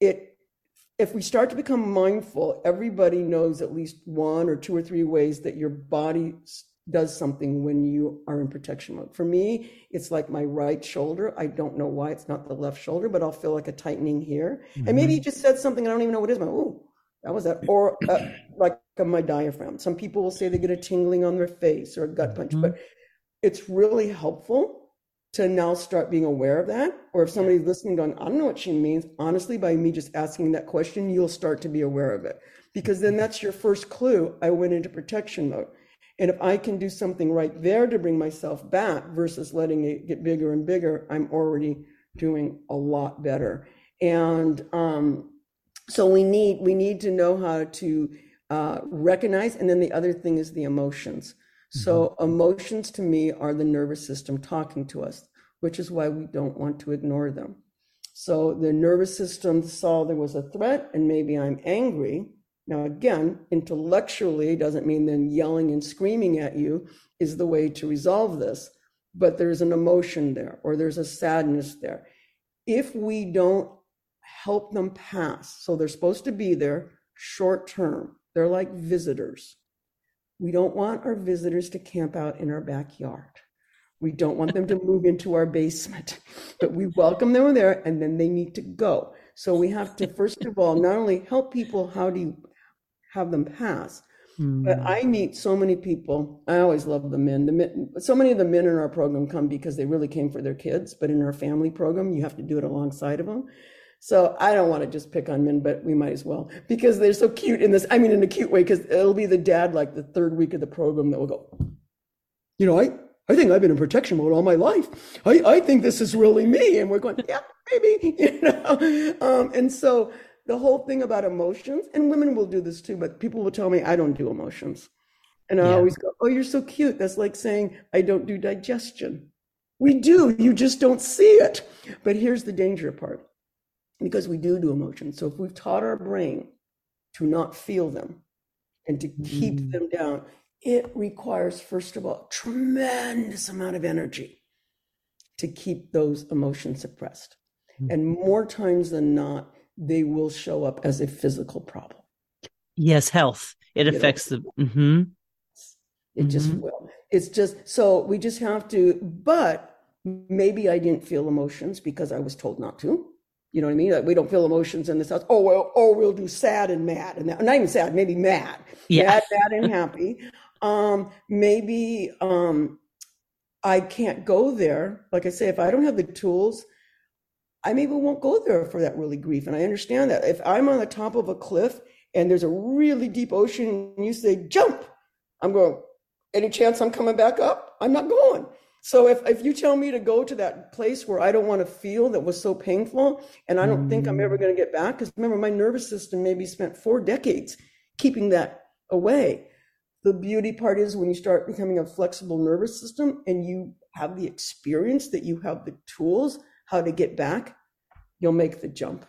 It if we start to become mindful, everybody knows at least one or two or three ways that your body does something when you are in protection mode. For me, it's like my right shoulder. I don't know why it's not the left shoulder, but I'll feel like a tightening here. And maybe you just said something I don't even know what it is. Oh, that was that. Or uh, like on my diaphragm. Some people will say they get a tingling on their face or a gut punch, but it's really helpful to now start being aware of that. Or if somebody's listening going, I don't know what she means, honestly, by me just asking that question, you'll start to be aware of it. Because then that's your first clue. I went into protection mode. And if I can do something right there to bring myself back versus letting it get bigger and bigger, I'm already doing a lot better. And um, so we need we need to know how to uh, recognize. And then the other thing is the emotions. So mm-hmm. emotions to me are the nervous system talking to us, which is why we don't want to ignore them. So the nervous system saw there was a threat and maybe I'm angry. Now, again, intellectually doesn't mean then yelling and screaming at you is the way to resolve this, but there's an emotion there or there's a sadness there. If we don't help them pass, so they're supposed to be there short term, they're like visitors. We don't want our visitors to camp out in our backyard. We don't want them to move into our basement, but we welcome them there and then they need to go. So we have to, first of all, not only help people how do you have them pass, but Mm. I meet so many people. I always love the men. The men, so many of the men in our program come because they really came for their kids, but in our family program, you have to do it alongside of them. So I don't want to just pick on men, but we might as well because they're so cute in this. I mean, in a cute way, because it'll be the dad like the third week of the program that will go, you know, I, I think I've been in protection mode all my life. I, I think this is really me. And we're going, yeah, maybe, you know. Um, and so the whole thing about emotions, and women will do this too, but people will tell me I don't do emotions. And I Yeah. always go, oh, you're so cute. That's like saying I don't do digestion. We do, you just don't see it. But here's the danger part because we do do emotions. So if we've taught our brain to not feel them and to keep Mm. them down, it requires, first of all, tremendous amount of energy to keep those emotions suppressed. Mm. And more times than not, they will show up as a physical problem. Yes, health. It know. affects the. hmm It just Mhm. will. It's just so we just have to, but maybe I didn't feel emotions because I was told not to. You know what I mean? Like we don't feel emotions in this house. Oh well, oh we'll do sad and mad and that, not even sad, maybe mad. Yeah. Mad, mad and happy. Um, maybe um I can't go there. Like I say, if I don't have the tools, I maybe won't go there for that really grief. And I understand that. If I'm on the top of a cliff and there's a really deep ocean and you say, jump, I'm going, any chance I'm coming back up? I'm not going. So if, if you tell me to go to that place where I don't want to feel that was so painful and I don't think I'm ever going to get back, because remember, my nervous system maybe spent four decades keeping that away. The beauty part is when you start becoming a flexible nervous system and you have the experience that you have the tools how to get back, you'll make the jump.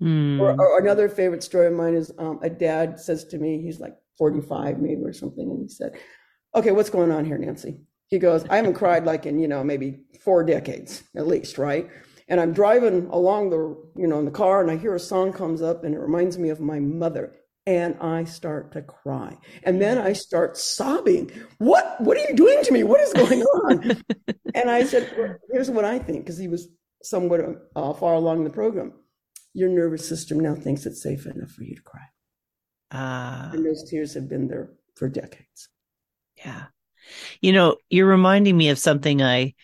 Mm. Or, or, another favorite story of mine is um, a dad says to me, he's like 45 maybe or something, and he said, Okay, what's going on here, Nancy? He goes, I haven't cried like in, you know, maybe four decades at least, right? And I'm driving along the, you know, in the car and I hear a song comes up and it reminds me of my mother and I start to cry. And then I start sobbing. What what are you doing to me? What is going on? and I said, well, here's what I think because he was somewhat uh, far along the program. Your nervous system now thinks it's safe enough for you to cry. Ah. Uh, and those tears have been there for decades. Yeah. You know, you're reminding me of something I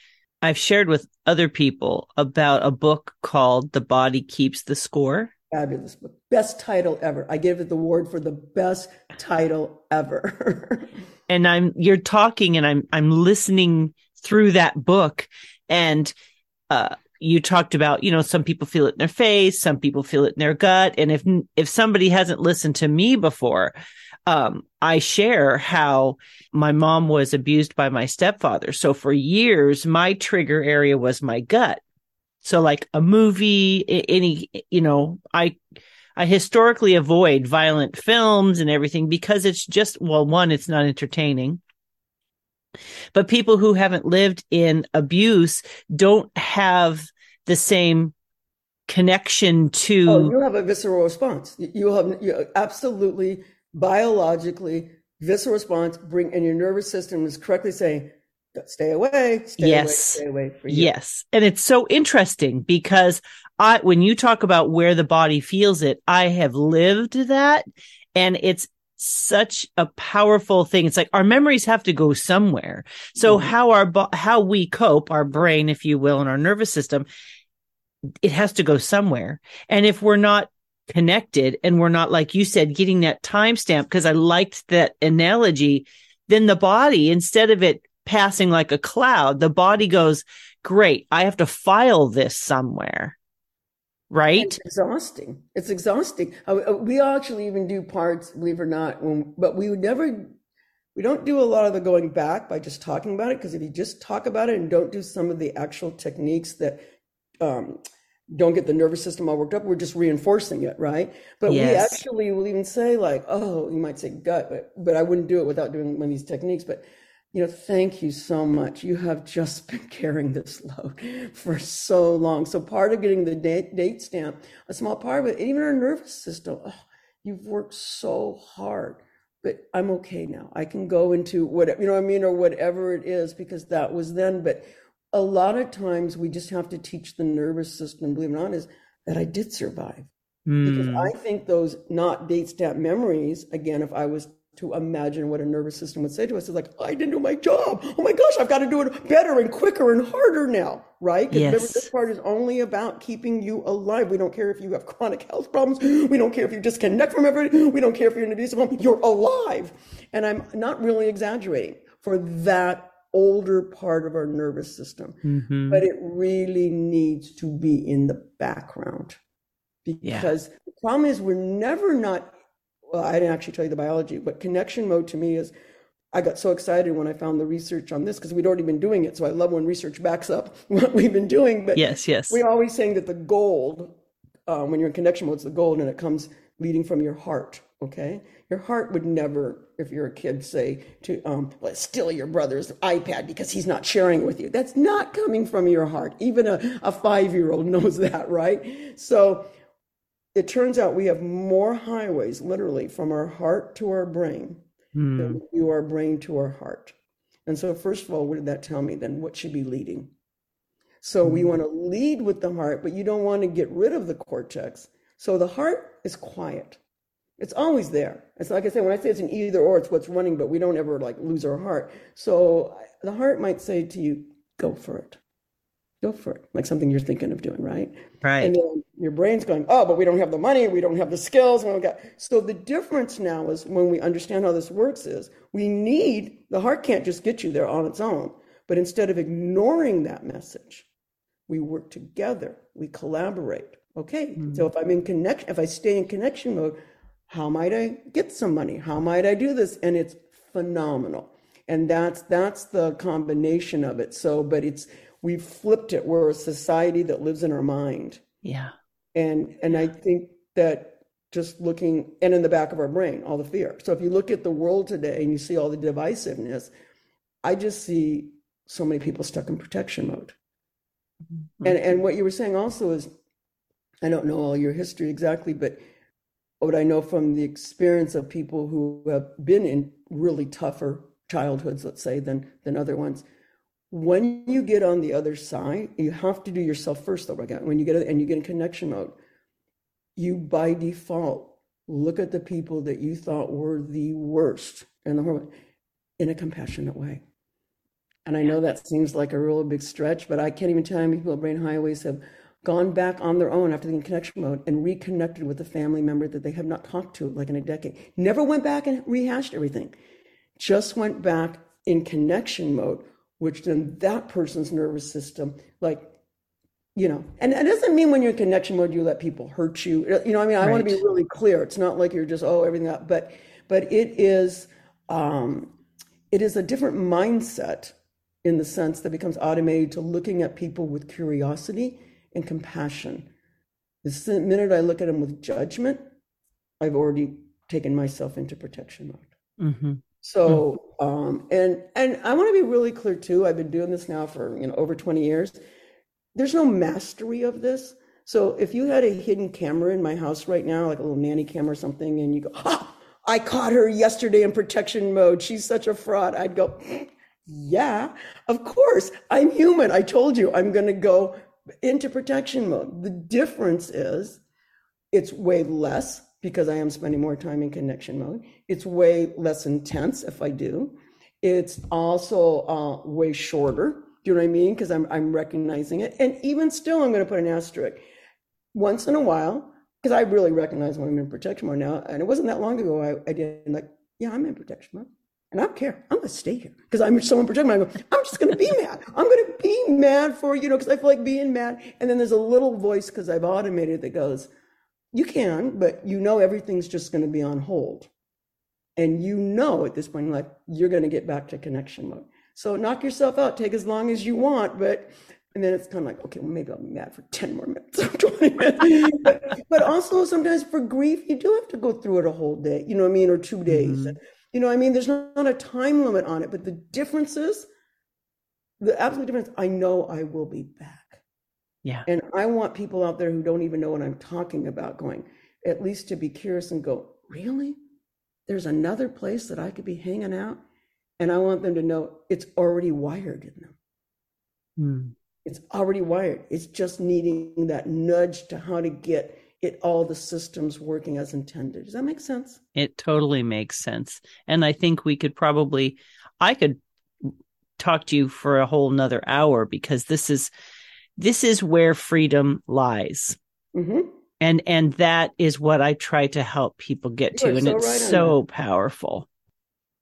I've shared with other people about a book called The Body Keeps the Score. Fabulous book. Best title ever. I gave it the award for the best title ever. and I'm you're talking and I'm I'm listening through that book and uh you talked about, you know, some people feel it in their face, some people feel it in their gut. And if, if somebody hasn't listened to me before, um, I share how my mom was abused by my stepfather. So for years, my trigger area was my gut. So like a movie, any, you know, I, I historically avoid violent films and everything because it's just, well, one, it's not entertaining. But people who haven't lived in abuse don't have the same connection to. Oh, you have a visceral response. You have you absolutely biologically visceral response. Bring and your nervous system is correctly saying, "Stay away, stay yes. away, stay away." For you. Yes, and it's so interesting because I, when you talk about where the body feels it, I have lived that, and it's such a powerful thing. It's like our memories have to go somewhere. So mm-hmm. how our, how we cope, our brain, if you will, and our nervous system, it has to go somewhere. And if we're not connected and we're not, like you said, getting that timestamp, because I liked that analogy, then the body, instead of it passing like a cloud, the body goes, great, I have to file this somewhere right? It's exhausting. It's exhausting. Uh, uh, we actually even do parts, believe it or not, when, but we would never, we don't do a lot of the going back by just talking about it. Because if you just talk about it and don't do some of the actual techniques that um, don't get the nervous system all worked up, we're just reinforcing it, right? But yes. we actually will even say like, oh, you might say gut, but but I wouldn't do it without doing one of these techniques. But you know, thank you so much. You have just been carrying this load for so long. So part of getting the date, date stamp, a small part of it, even our nervous system, oh, you've worked so hard, but I'm okay now. I can go into whatever, you know what I mean, or whatever it is, because that was then. But a lot of times we just have to teach the nervous system, believe it or not, is that I did survive. Mm. Because hmm. I think those not date stamp memories, again, if I was to imagine what a nervous system would say to us is like, I didn't do my job. Oh my gosh, I've got to do it better and quicker and harder now, right? Because yes. remember, this part is only about keeping you alive. We don't care if you have chronic health problems. We don't care if you disconnect from everything. We don't care if you're in an abusive home. You're alive. And I'm not really exaggerating for that older part of our nervous system, mm-hmm. but it really needs to be in the background because yeah. the problem is we're never not well, I didn't actually tell you the biology, but connection mode to me is I got so excited when I found the research on this because we'd already been doing it. So I love when research backs up what we've been doing. But yes, yes. We're always saying that the gold, um, when you're in connection mode, is the gold and it comes leading from your heart. Okay. Your heart would never, if you're a kid, say to, um, let's steal your brother's iPad because he's not sharing with you. That's not coming from your heart. Even a, a five year old knows that, right? So it turns out we have more highways, literally, from our heart to our brain mm. than we do our brain to our heart. And so, first of all, what did that tell me? Then what should be leading? So, we hmm. want to lead with the heart, but you don't want to get rid of the cortex. So, the heart is quiet. It's always there. It's like I say, when I say it's an either or, it's what's running, but we don't ever like lose our heart. So, the heart might say to you, go for it. Go for it. Like something you're thinking of doing, right? Right. And then your brain's going, oh, but we don't have the money, we don't have the skills. We got... So the difference now is when we understand how this works is we need, the heart can't just get you there on its own. But instead of ignoring that message, we work together, we collaborate. Okay, mm-hmm. so if I'm in connection, if I stay in connection mode, how might I get some money? How might I do this? And it's phenomenal. And that's that's the combination of it. So, but it's we've flipped it. We're a society that lives in our mind. Yeah. And and I think that just looking and in the back of our brain, all the fear. So if you look at the world today and you see all the divisiveness, I just see so many people stuck in protection mode. Mm-hmm. And and what you were saying also is, I don't know all your history exactly, but what I know from the experience of people who have been in really tougher childhoods, let's say, than than other ones. When you get on the other side, you have to do yourself first, though. Again, when you get and you get in connection mode, you by default look at the people that you thought were the worst and the horrible in a compassionate way. And I know that seems like a real big stretch, but I can't even tell you how many people at Brain Highways have gone back on their own after the connection mode and reconnected with a family member that they have not talked to like in a decade. Never went back and rehashed everything, just went back in connection mode, which then that person's nervous system, like, you know, and it doesn't mean when you're in connection mode, you let people hurt you. You know, I mean, I right. want to be really clear. It's not like you're just, oh, everything up, but, but it is, um, it is a different mindset in the sense that becomes automated to looking at people with curiosity and compassion. The minute I look at them with judgment, I've already taken myself into protection mode. Mm-hmm. So, um, and and I want to be really clear too. I've been doing this now for you know over twenty years. There's no mastery of this. So if you had a hidden camera in my house right now, like a little nanny cam or something, and you go, "Ah, I caught her yesterday in protection mode. She's such a fraud," I'd go, "Yeah, of course. I'm human. I told you I'm going to go into protection mode. The difference is it's way less because I am spending more time in connection mode. It's way less intense if I do. It's also uh, way shorter. Do you know what I mean? Because I'm, I'm recognizing it. And even still, I'm going to put an asterisk. Once in a while, because I really recognize when I'm in protection mode now. And it wasn't that long ago I, I did like, yeah, I'm in protection mode. And I don't care. I'm going to stay here because I'm someone protecting me. I go, I'm just going to be mad. I'm going to be mad for, you know, because I feel like being mad. And then there's a little voice because I've automated that goes, you can, but you know everything's just going to be on hold. And you know at this point, like, you're going to get back to connection mode. So knock yourself out, take as long as you want, but and then it's kind of like, okay, well, maybe I'll be mad for 10 more minutes or 20 minutes. but, but, also sometimes for grief, you do have to go through it a whole day, you know what I mean, or two days. Mm-hmm. You know, what I mean, there's not a time limit on it, but the differences, the absolute difference, I know I will be back. Yeah. And I want people out there who don't even know what I'm talking about going, at least to be curious and go, really? There's another place that I could be hanging out? And I want them to know it's already wired in them. Mm. It's already wired. It's just needing that nudge to how to get it all the systems working as intended. Does that make sense? It totally makes sense. And I think we could probably I could talk to you for a whole nother hour because this is this is where freedom lies. Mm-hmm. And and that is what I try to help people get to. and so it's right so powerful.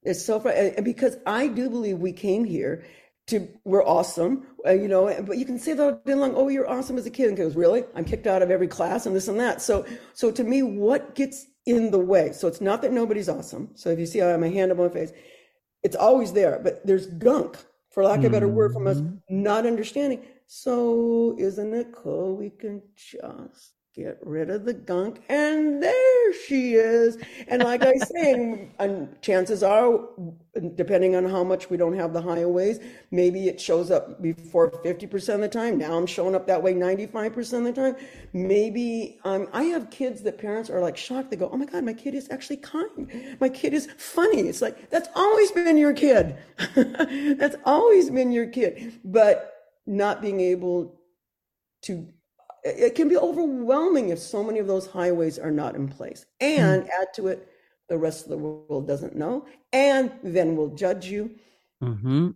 It's so because I do believe we came here to we're awesome, uh, you know. But you can say that all day long. Oh, you're awesome as a kid, and goes really. I'm kicked out of every class and this and that. So, so to me, what gets in the way? So it's not that nobody's awesome. So if you see I have my hand up on my face, it's always there. But there's gunk, for lack of a better word, from us mm-hmm. not understanding. So isn't it cool? We can just get rid of the gunk? And there she is. And like i say and chances are depending on how much we don't have the highways maybe it shows up before 50% of the time. Now i'm showing up that way 95% of the time. Maybe um, i have kids that parents are like shocked. They go oh my god my kid is actually kind. My kid is funny. It's like that's always been your kid. That's always been your kid. But not being able to it can be overwhelming if so many of those highways are not in place. And mm. add to it, the rest of the world doesn't know, and then will judge you mm-hmm.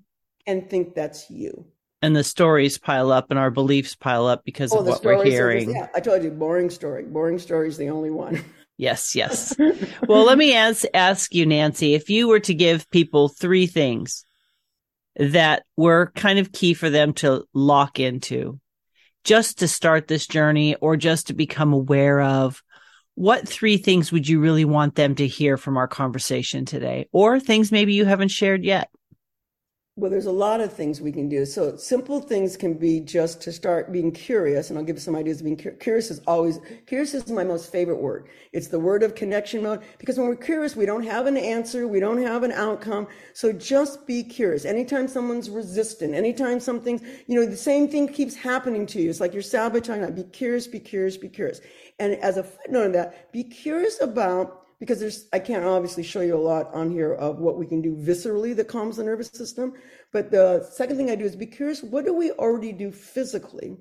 and think that's you. and the stories pile up and our beliefs pile up because oh, of what we're hearing. yeah, I told you, boring story. Boring story is the only one. Yes, yes. well, let me ask ask you, Nancy, if you were to give people three things that were kind of key for them to lock into, just to start this journey or just to become aware of, what three things would you really want them to hear from our conversation today, or things maybe you haven't shared yet? Well, there's a lot of things we can do. So simple things can be just to start being curious, and I'll give you some ideas. Being curious is always curious is my most favorite word. It's the word of connection mode because when we're curious, we don't have an answer, we don't have an outcome. So just be curious. Anytime someone's resistant, anytime something's you know, the same thing keeps happening to you. It's like you're sabotaging. Be curious, be curious, be curious. And as a footnote of that, be curious about because there's I can't obviously show you a lot on here of what we can do viscerally that calms the nervous system. But the second thing I do is be curious, what do we already do physically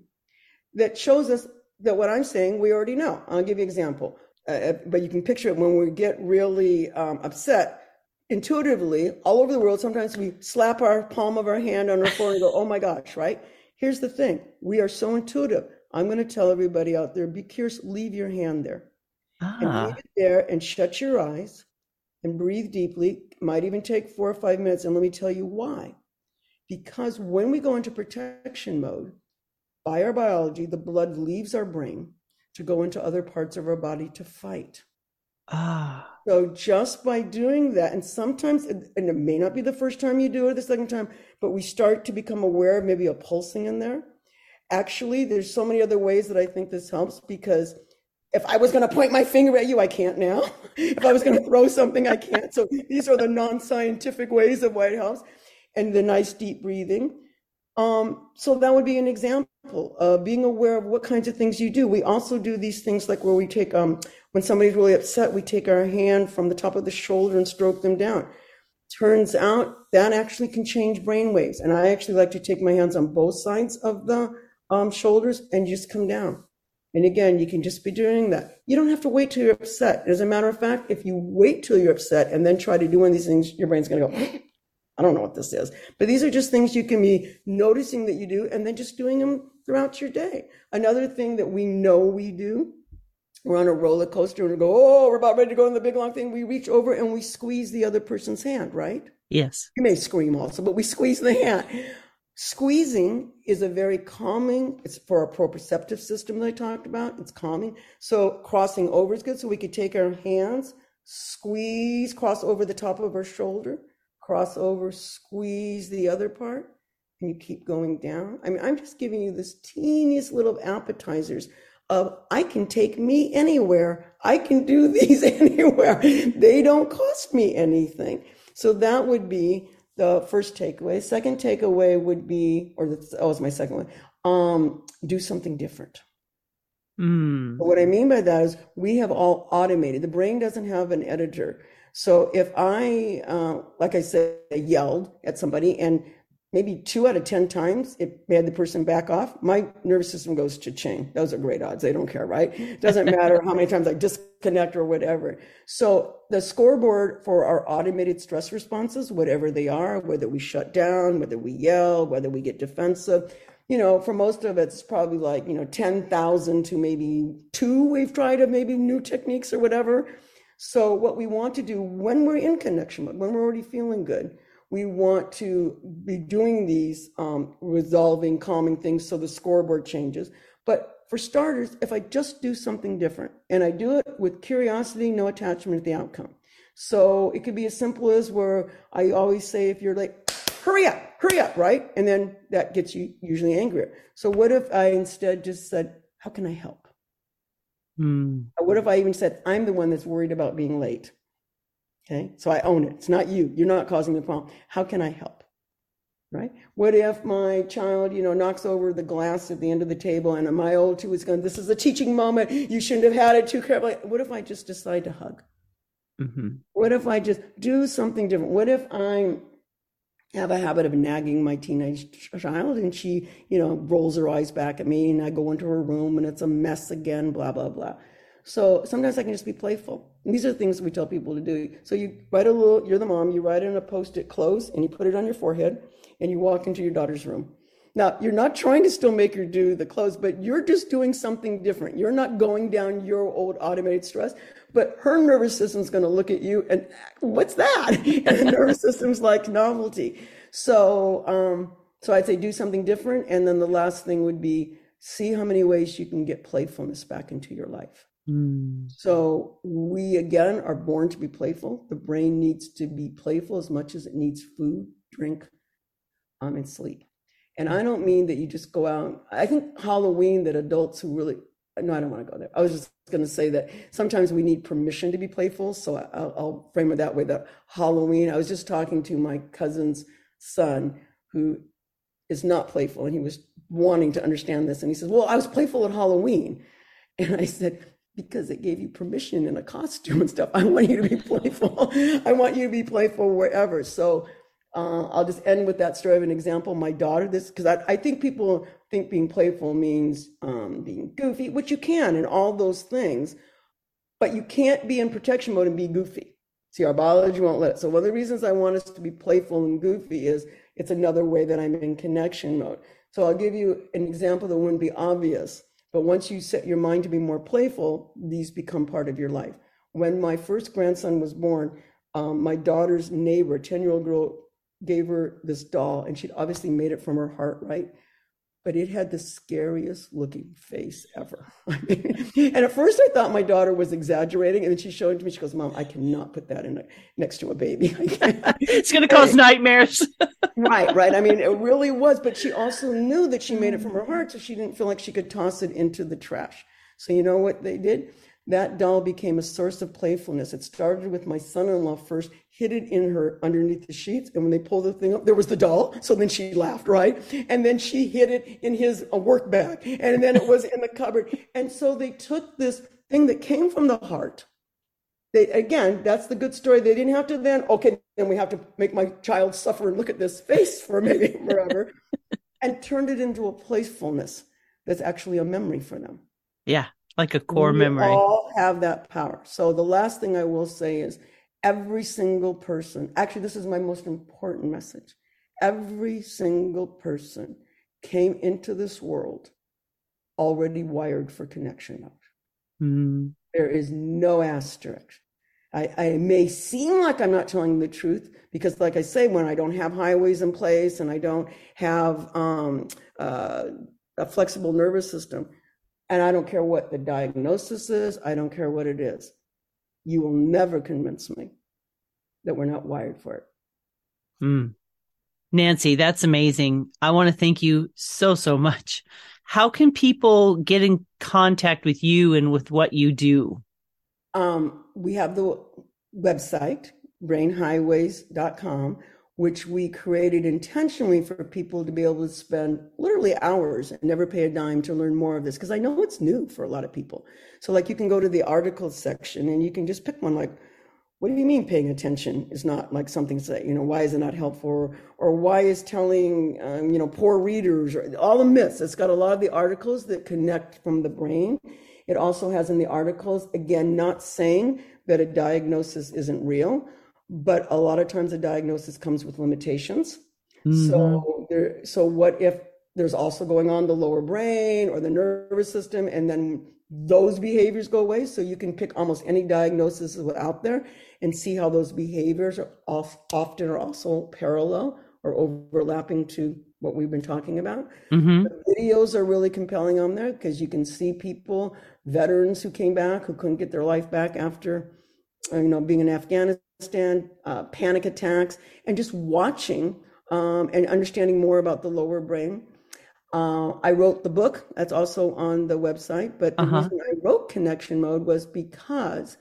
that shows us that what I'm saying we already know? I'll give you an example. Uh, uh but you can picture it when we get really um, upset. Intuitively, all over the world, sometimes we slap our palm of our hand on our forehead and go, "Oh my gosh!" Right? Here's the thing: we are so intuitive. I'm going to tell everybody out there: be curious. Leave your hand there ah. and leave it there and shut your eyes and breathe deeply. Might even take four or five minutes. And let me tell you why. Because when we go into protection mode, by our biology, the blood leaves our brain to go into other parts of our body to fight. Ah. So just by doing that, and sometimes, and it may not be the first time you do it, or the second time, but we start to become aware of maybe a pulsing in there. Actually, there's so many other ways that I think this helps because if I was going to point my finger at you, I can't now. if I was going to throw something, I can't. So these are the non-scientific ways of White House and the nice deep breathing. Um, so that would be an example of being aware of what kinds of things you do. We also do these things like where we take, um, when somebody's really upset, we take our hand from the top of the shoulder and stroke them down. Turns out that actually can change brain waves. And I actually like to take my hands on both sides of the um, shoulders and just come down. And again, you can just be doing that. You don't have to wait till you're upset. As a matter of fact, if you wait till you're upset and then try to do one of these things, your brain's going to go, I don't know what this is. But these are just things you can be noticing that you do and then just doing them throughout your day. Another thing that we know we do, we're on a roller coaster and we go, oh, we're about ready to go on the big long thing. We reach over and we squeeze the other person's hand, right? Yes. You may scream also, but we squeeze the hand. Squeezing is a very calming, it's for our proprioceptive system that I talked about. It's calming. So crossing over is good. So we could take our hands, squeeze, cross over the top of our shoulder, cross over, squeeze the other part, and you keep going down. I mean, I'm just giving you this teeniest little appetizers of I can take me anywhere. I can do these anywhere. They don't cost me anything. So that would be the first takeaway. Second takeaway would be, or that was my second one, um, do something different. Mm. What I mean by that is we have all automated. The brain doesn't have an editor. So if I, uh, like I said, yelled at somebody and maybe two out of 10 times it made the person back off, my nervous system goes to chain. Those are great odds. They don't care, right? It doesn't matter how many times I disconnect or whatever. So the scoreboard for our automated stress responses, whatever they are, whether we shut down, whether we yell, whether we get defensive, you know, for most of it, it's probably like, you know, 10,000 to maybe two we've tried of maybe new techniques or whatever. So what we want to do when we're in connection when we're already feeling good, we want to be doing these um, resolving, calming things so the scoreboard changes. But for starters, if I just do something different and I do it with curiosity, no attachment to the outcome. So it could be as simple as where I always say, if you're like, hurry up, hurry up, right? And then that gets you usually angrier. So what if I instead just said, how can I help? Hmm. What if I even said, I'm the one that's worried about being late? Okay, so I own it. It's not you. You're not causing the problem. How can I help? Right? What if my child, you know, knocks over the glass at the end of the table and my old two is going, this is a teaching moment. You shouldn't have had it too carefully. What if I just decide to hug? Mm-hmm. What if I just do something different? What if I have a habit of nagging my teenage child and she, you know, rolls her eyes back at me and I go into her room and it's a mess again, blah, blah, blah. So sometimes I can just be playful. And these are the things we tell people to do. So you write a little, you're the mom, you write in a post it close and you put it on your forehead and you walk into your daughter's room. Now, you're not trying to still make her do the clothes, but you're just doing something different. You're not going down your old automated stress, but her nervous system's going to look at you and what's that? And the nervous system's like novelty. So, um, so I'd say do something different. And then the last thing would be see how many ways you can get playfulness back into your life. Mm. So we again are born to be playful. The brain needs to be playful as much as it needs food, drink, um, and sleep. And I don't mean that you just go out. I think Halloween that adults who really no, I don't want to go there. I was just going to say that sometimes we need permission to be playful. So I'll, I'll frame it that way. That Halloween, I was just talking to my cousin's son who is not playful, and he was wanting to understand this. And he says, "Well, I was playful at Halloween," and I said, because it gave you permission in a costume and stuff. I want you to be playful. I want you to be playful wherever. So uh, I'll just end with that story of an example. My daughter, this because I, I, think people think being playful means um, being goofy, which you can and all those things, but you can't be in protection mode and be goofy. See, our biology won't let it. So one of the reasons I want us to be playful and goofy is it's another way that I'm in connection mode. So I'll give you an example that wouldn't be obvious. But once you set your mind to be more playful, these become part of your life. When my first grandson was born, um, my daughter's neighbor, 10 year old girl, gave her this doll, and she'd obviously made it from her heart, right? But it had the scariest looking face ever. and at first I thought my daughter was exaggerating. And then she showed it to me. She goes, Mom, I cannot put that in a, next to a baby. it's going to cause nightmares. right, right. I mean, it really was. But she also knew that she made it from her mm. heart. So she didn't feel like she could toss it into the trash. So you know what they did? That doll became a source of playfulness. It started with my son-in-law first, hid it in her underneath the sheets, and when they pulled the thing up, there was the doll. So then she laughed, right? And then she hid it in his work bag, and then it was in the cupboard. And so they took this thing that came from the heart. They again, that's the good story. They didn't have to then, okay, then we have to make my child suffer and look at this face for maybe forever, and turned it into a playfulness that's actually a memory for them. Yeah like a core memory. we memory. all have that power. So the last thing I will say is every single person, actually, this is my most important message. Every single person came into this world already wired for connection Mm. There is no asterisk. I, I, may seem like I'm not telling the truth because, like I say, when I don't have highways in place and I don't have um, uh, a flexible nervous system, and I don't care what the diagnosis is, I don't care what it is. You will never convince me that we're not wired for it. Mm. Nancy, that's amazing. I want to thank you so, so much. How can people get in contact with you and with what you do? Um, we have the website, brainhighways.com, which we created intentionally for people to be able to spend literally hours and never pay a dime to learn more of this because I know it's new for a lot of people. So, like, you can go to the articles section and you can just pick one like, what do you mean paying attention is not like something say you know why is it not helpful? Or, or why is telling um, you know poor readers or all the myths. It's got a lot of the articles that connect from the brain. It also has in the articles again not saying that a diagnosis isn't real but a lot of times a diagnosis comes with limitations. Mm-hmm. So there, so what if there's also going on the lower brain or the nervous system, and then those behaviors go away. So you can pick almost any diagnosis out there and see how those behaviors are off, often are also parallel or overlapping to what we've been talking about. Mm-hmm. videos are really compelling on there because you can see people, veterans who came back who couldn't get their life back after, you know, being in Afghanistan understand uh, panic attacks and just watching um, and understanding more about the lower brain. Uh, I wrote the book that's also on the website, but the uh-huh. reason I wrote Connection Mode was because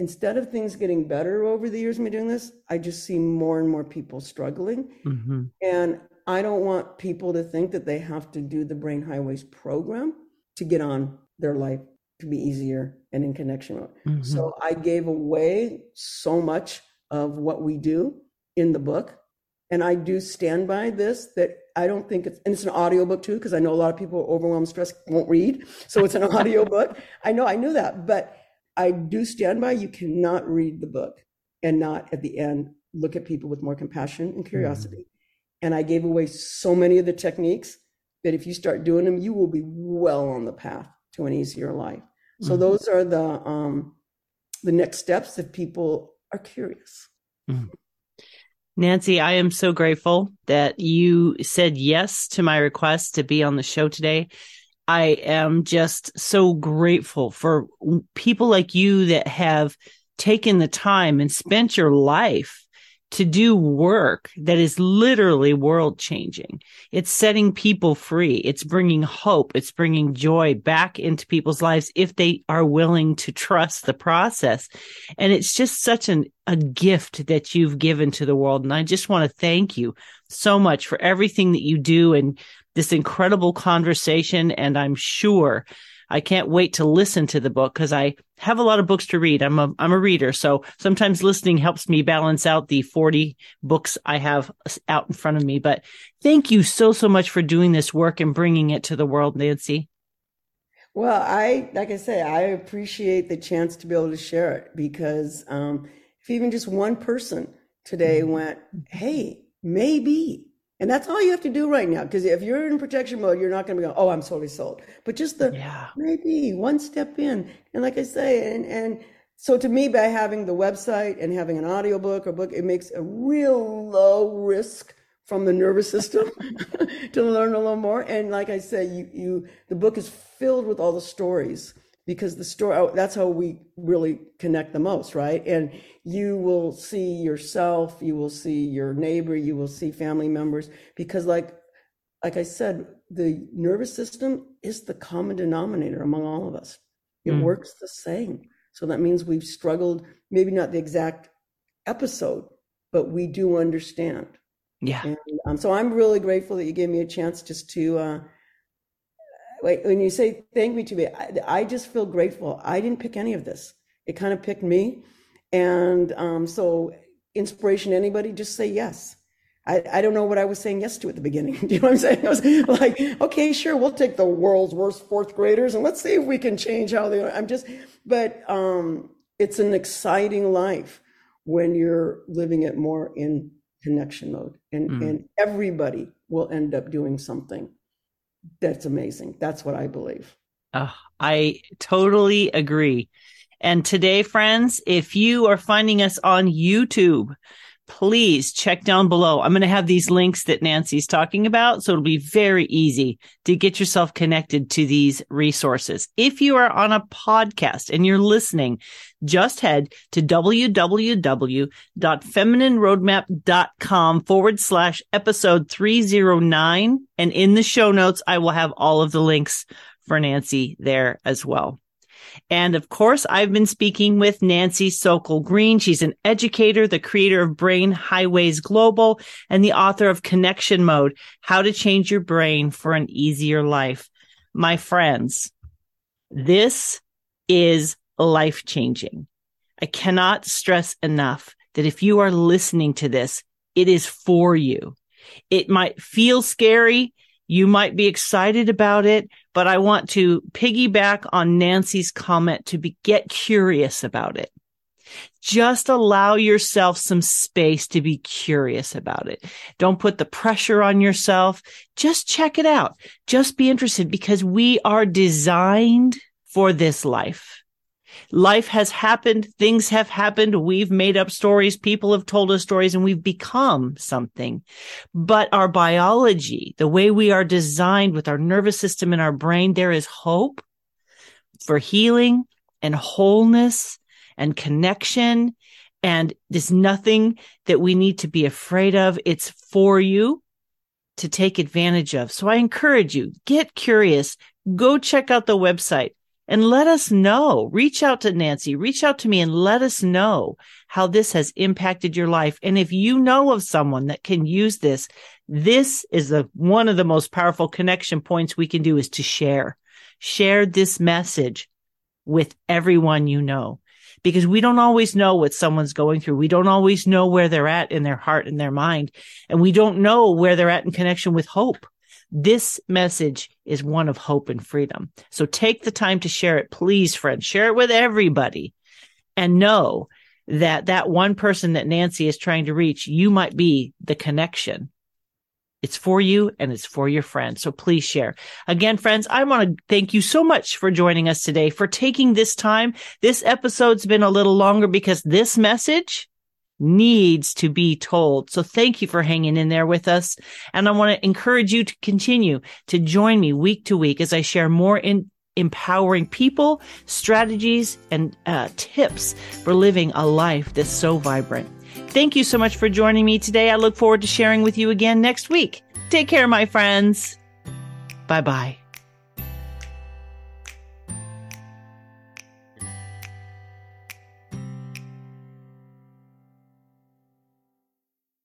instead of things getting better over the years of me doing this, I just see more and more people struggling. Mm-hmm. And I don't want people to think that they have to do the Brain Highways program to get on their life to be easier and in connection with. Mm-hmm. So I gave away so much of what we do in the book. And I do stand by this that I don't think it's, and it's an audio book too, because I know a lot of people are overwhelmed, stressed, won't read. So it's an audio book. I know, I knew that, but I do stand by you cannot read the book and not at the end look at people with more compassion and curiosity. Mm-hmm. And I gave away so many of the techniques that if you start doing them, you will be well on the path to an easier life. So mm-hmm. those are the um, the next steps if people are curious. Mm-hmm. Nancy, I am so grateful that you said yes to my request to be on the show today. I am just so grateful for people like you that have taken the time and spent your life to do work that is literally world changing. It's setting people free. It's bringing hope. It's bringing joy back into people's lives if they are willing to trust the process. And it's just such an, a gift that you've given to the world. And I just want to thank you so much for everything that you do and this incredible conversation. And I'm sure I can't wait to listen to the book because I have a lot of books to read. I'm a, I'm a reader. So sometimes listening helps me balance out the 40 books I have out in front of me. But thank you so, so much for doing this work and bringing it to the world, Nancy. Well, I, like I say, I appreciate the chance to be able to share it because um, if even just one person today mm-hmm. went, hey, maybe and that's all you have to do right now. Because if you're in protection mode, you're not going to be going, oh, I'm totally sold. But just the yeah. maybe one step in. And like I say, and, and so to me, by having the website and having an audiobook or book, it makes a real low risk from the nervous system to learn a little more. And like I said, you, you, the book is filled with all the stories because the story oh, that's how we really connect the most right? And you will see yourself you will see your neighbor you will see family members because like like i said the nervous system is the common denominator among all of us. It mm. works the same. So that means we've struggled maybe not the exact episode but we do understand. Yeah. And, um, so i'm really grateful that you gave me a chance just to uh, when you say thank me to me, I, I, just feel grateful. I didn't pick any of this. It kind of picked me. And um, so, inspiration, anybody, just say yes. I, I don't know what I was saying yes to at the beginning. Do you know what I'm saying? I was like, okay, sure, we'll take the world's worst fourth graders and let's see if we can change how they. are. I'm just, but um, it's an exciting life when you're living it more in connection mode, and mm. and everybody will end up doing something that's amazing. That's what I believe. Oh, I totally agree. And today, friends, if you are finding us on YouTube, please check down below. I'm going to have these links that Nancy's talking about. So it'll be very easy to get yourself connected to these resources. If you are on a podcast and you're listening, just head to www.feminineroadmap.com forward slash episode 309. And in the show notes, I will have all of the links for Nancy there as well. And of course, I've been speaking with Nancy Sokol Green. She's an educator, the creator of Brain Highways Global, and the author of Connection Mode, How to Change Your Brain for an Easier Life. My friends, this is life changing. I cannot stress enough that if you are listening to this, it is for you. It might feel scary. You might be excited about it, but I want to piggyback on Nancy's comment to be, get curious about it. Just allow yourself some space to be curious about it. Don't put the pressure on yourself. Just check it out. Just be interested because we are designed for this life. Life has happened. Things have happened. We've made up stories. People have told us stories and we've become something. But our biology, the way we are designed with our nervous system and our brain, there is hope for healing and wholeness and connection. And there's nothing that we need to be afraid of. It's for you to take advantage of. So I encourage you, get curious, go check out the website and let us know. Reach out to Nancy, reach out to me and let us know how this has impacted your life. And if you know of someone that can use this, this is the one of the most powerful connection points we can do is to share. Share this message with everyone you know because we don't always know what someone's going through. We don't always know where they're at in their heart and their mind. And we don't know where they're at in connection with hope. This message is one of hope and freedom. So take the time to share it, please, friends. Share it with everybody and know that that one person that Nancy is trying to reach, you might be the connection It's for you and it's for your friends. So please share. Again, friends, I want to thank you so much for joining us today, for taking this time. This episode's been a little longer because this message needs to be told. So thank you for hanging in there with us. And I want to encourage you to continue to join me week to week as I share more in empowering people, strategies, and uh, tips for living a life that's so vibrant. Thank you so much for joining me today. I look forward to sharing with you again next week. Take care, my friends. Bye bye.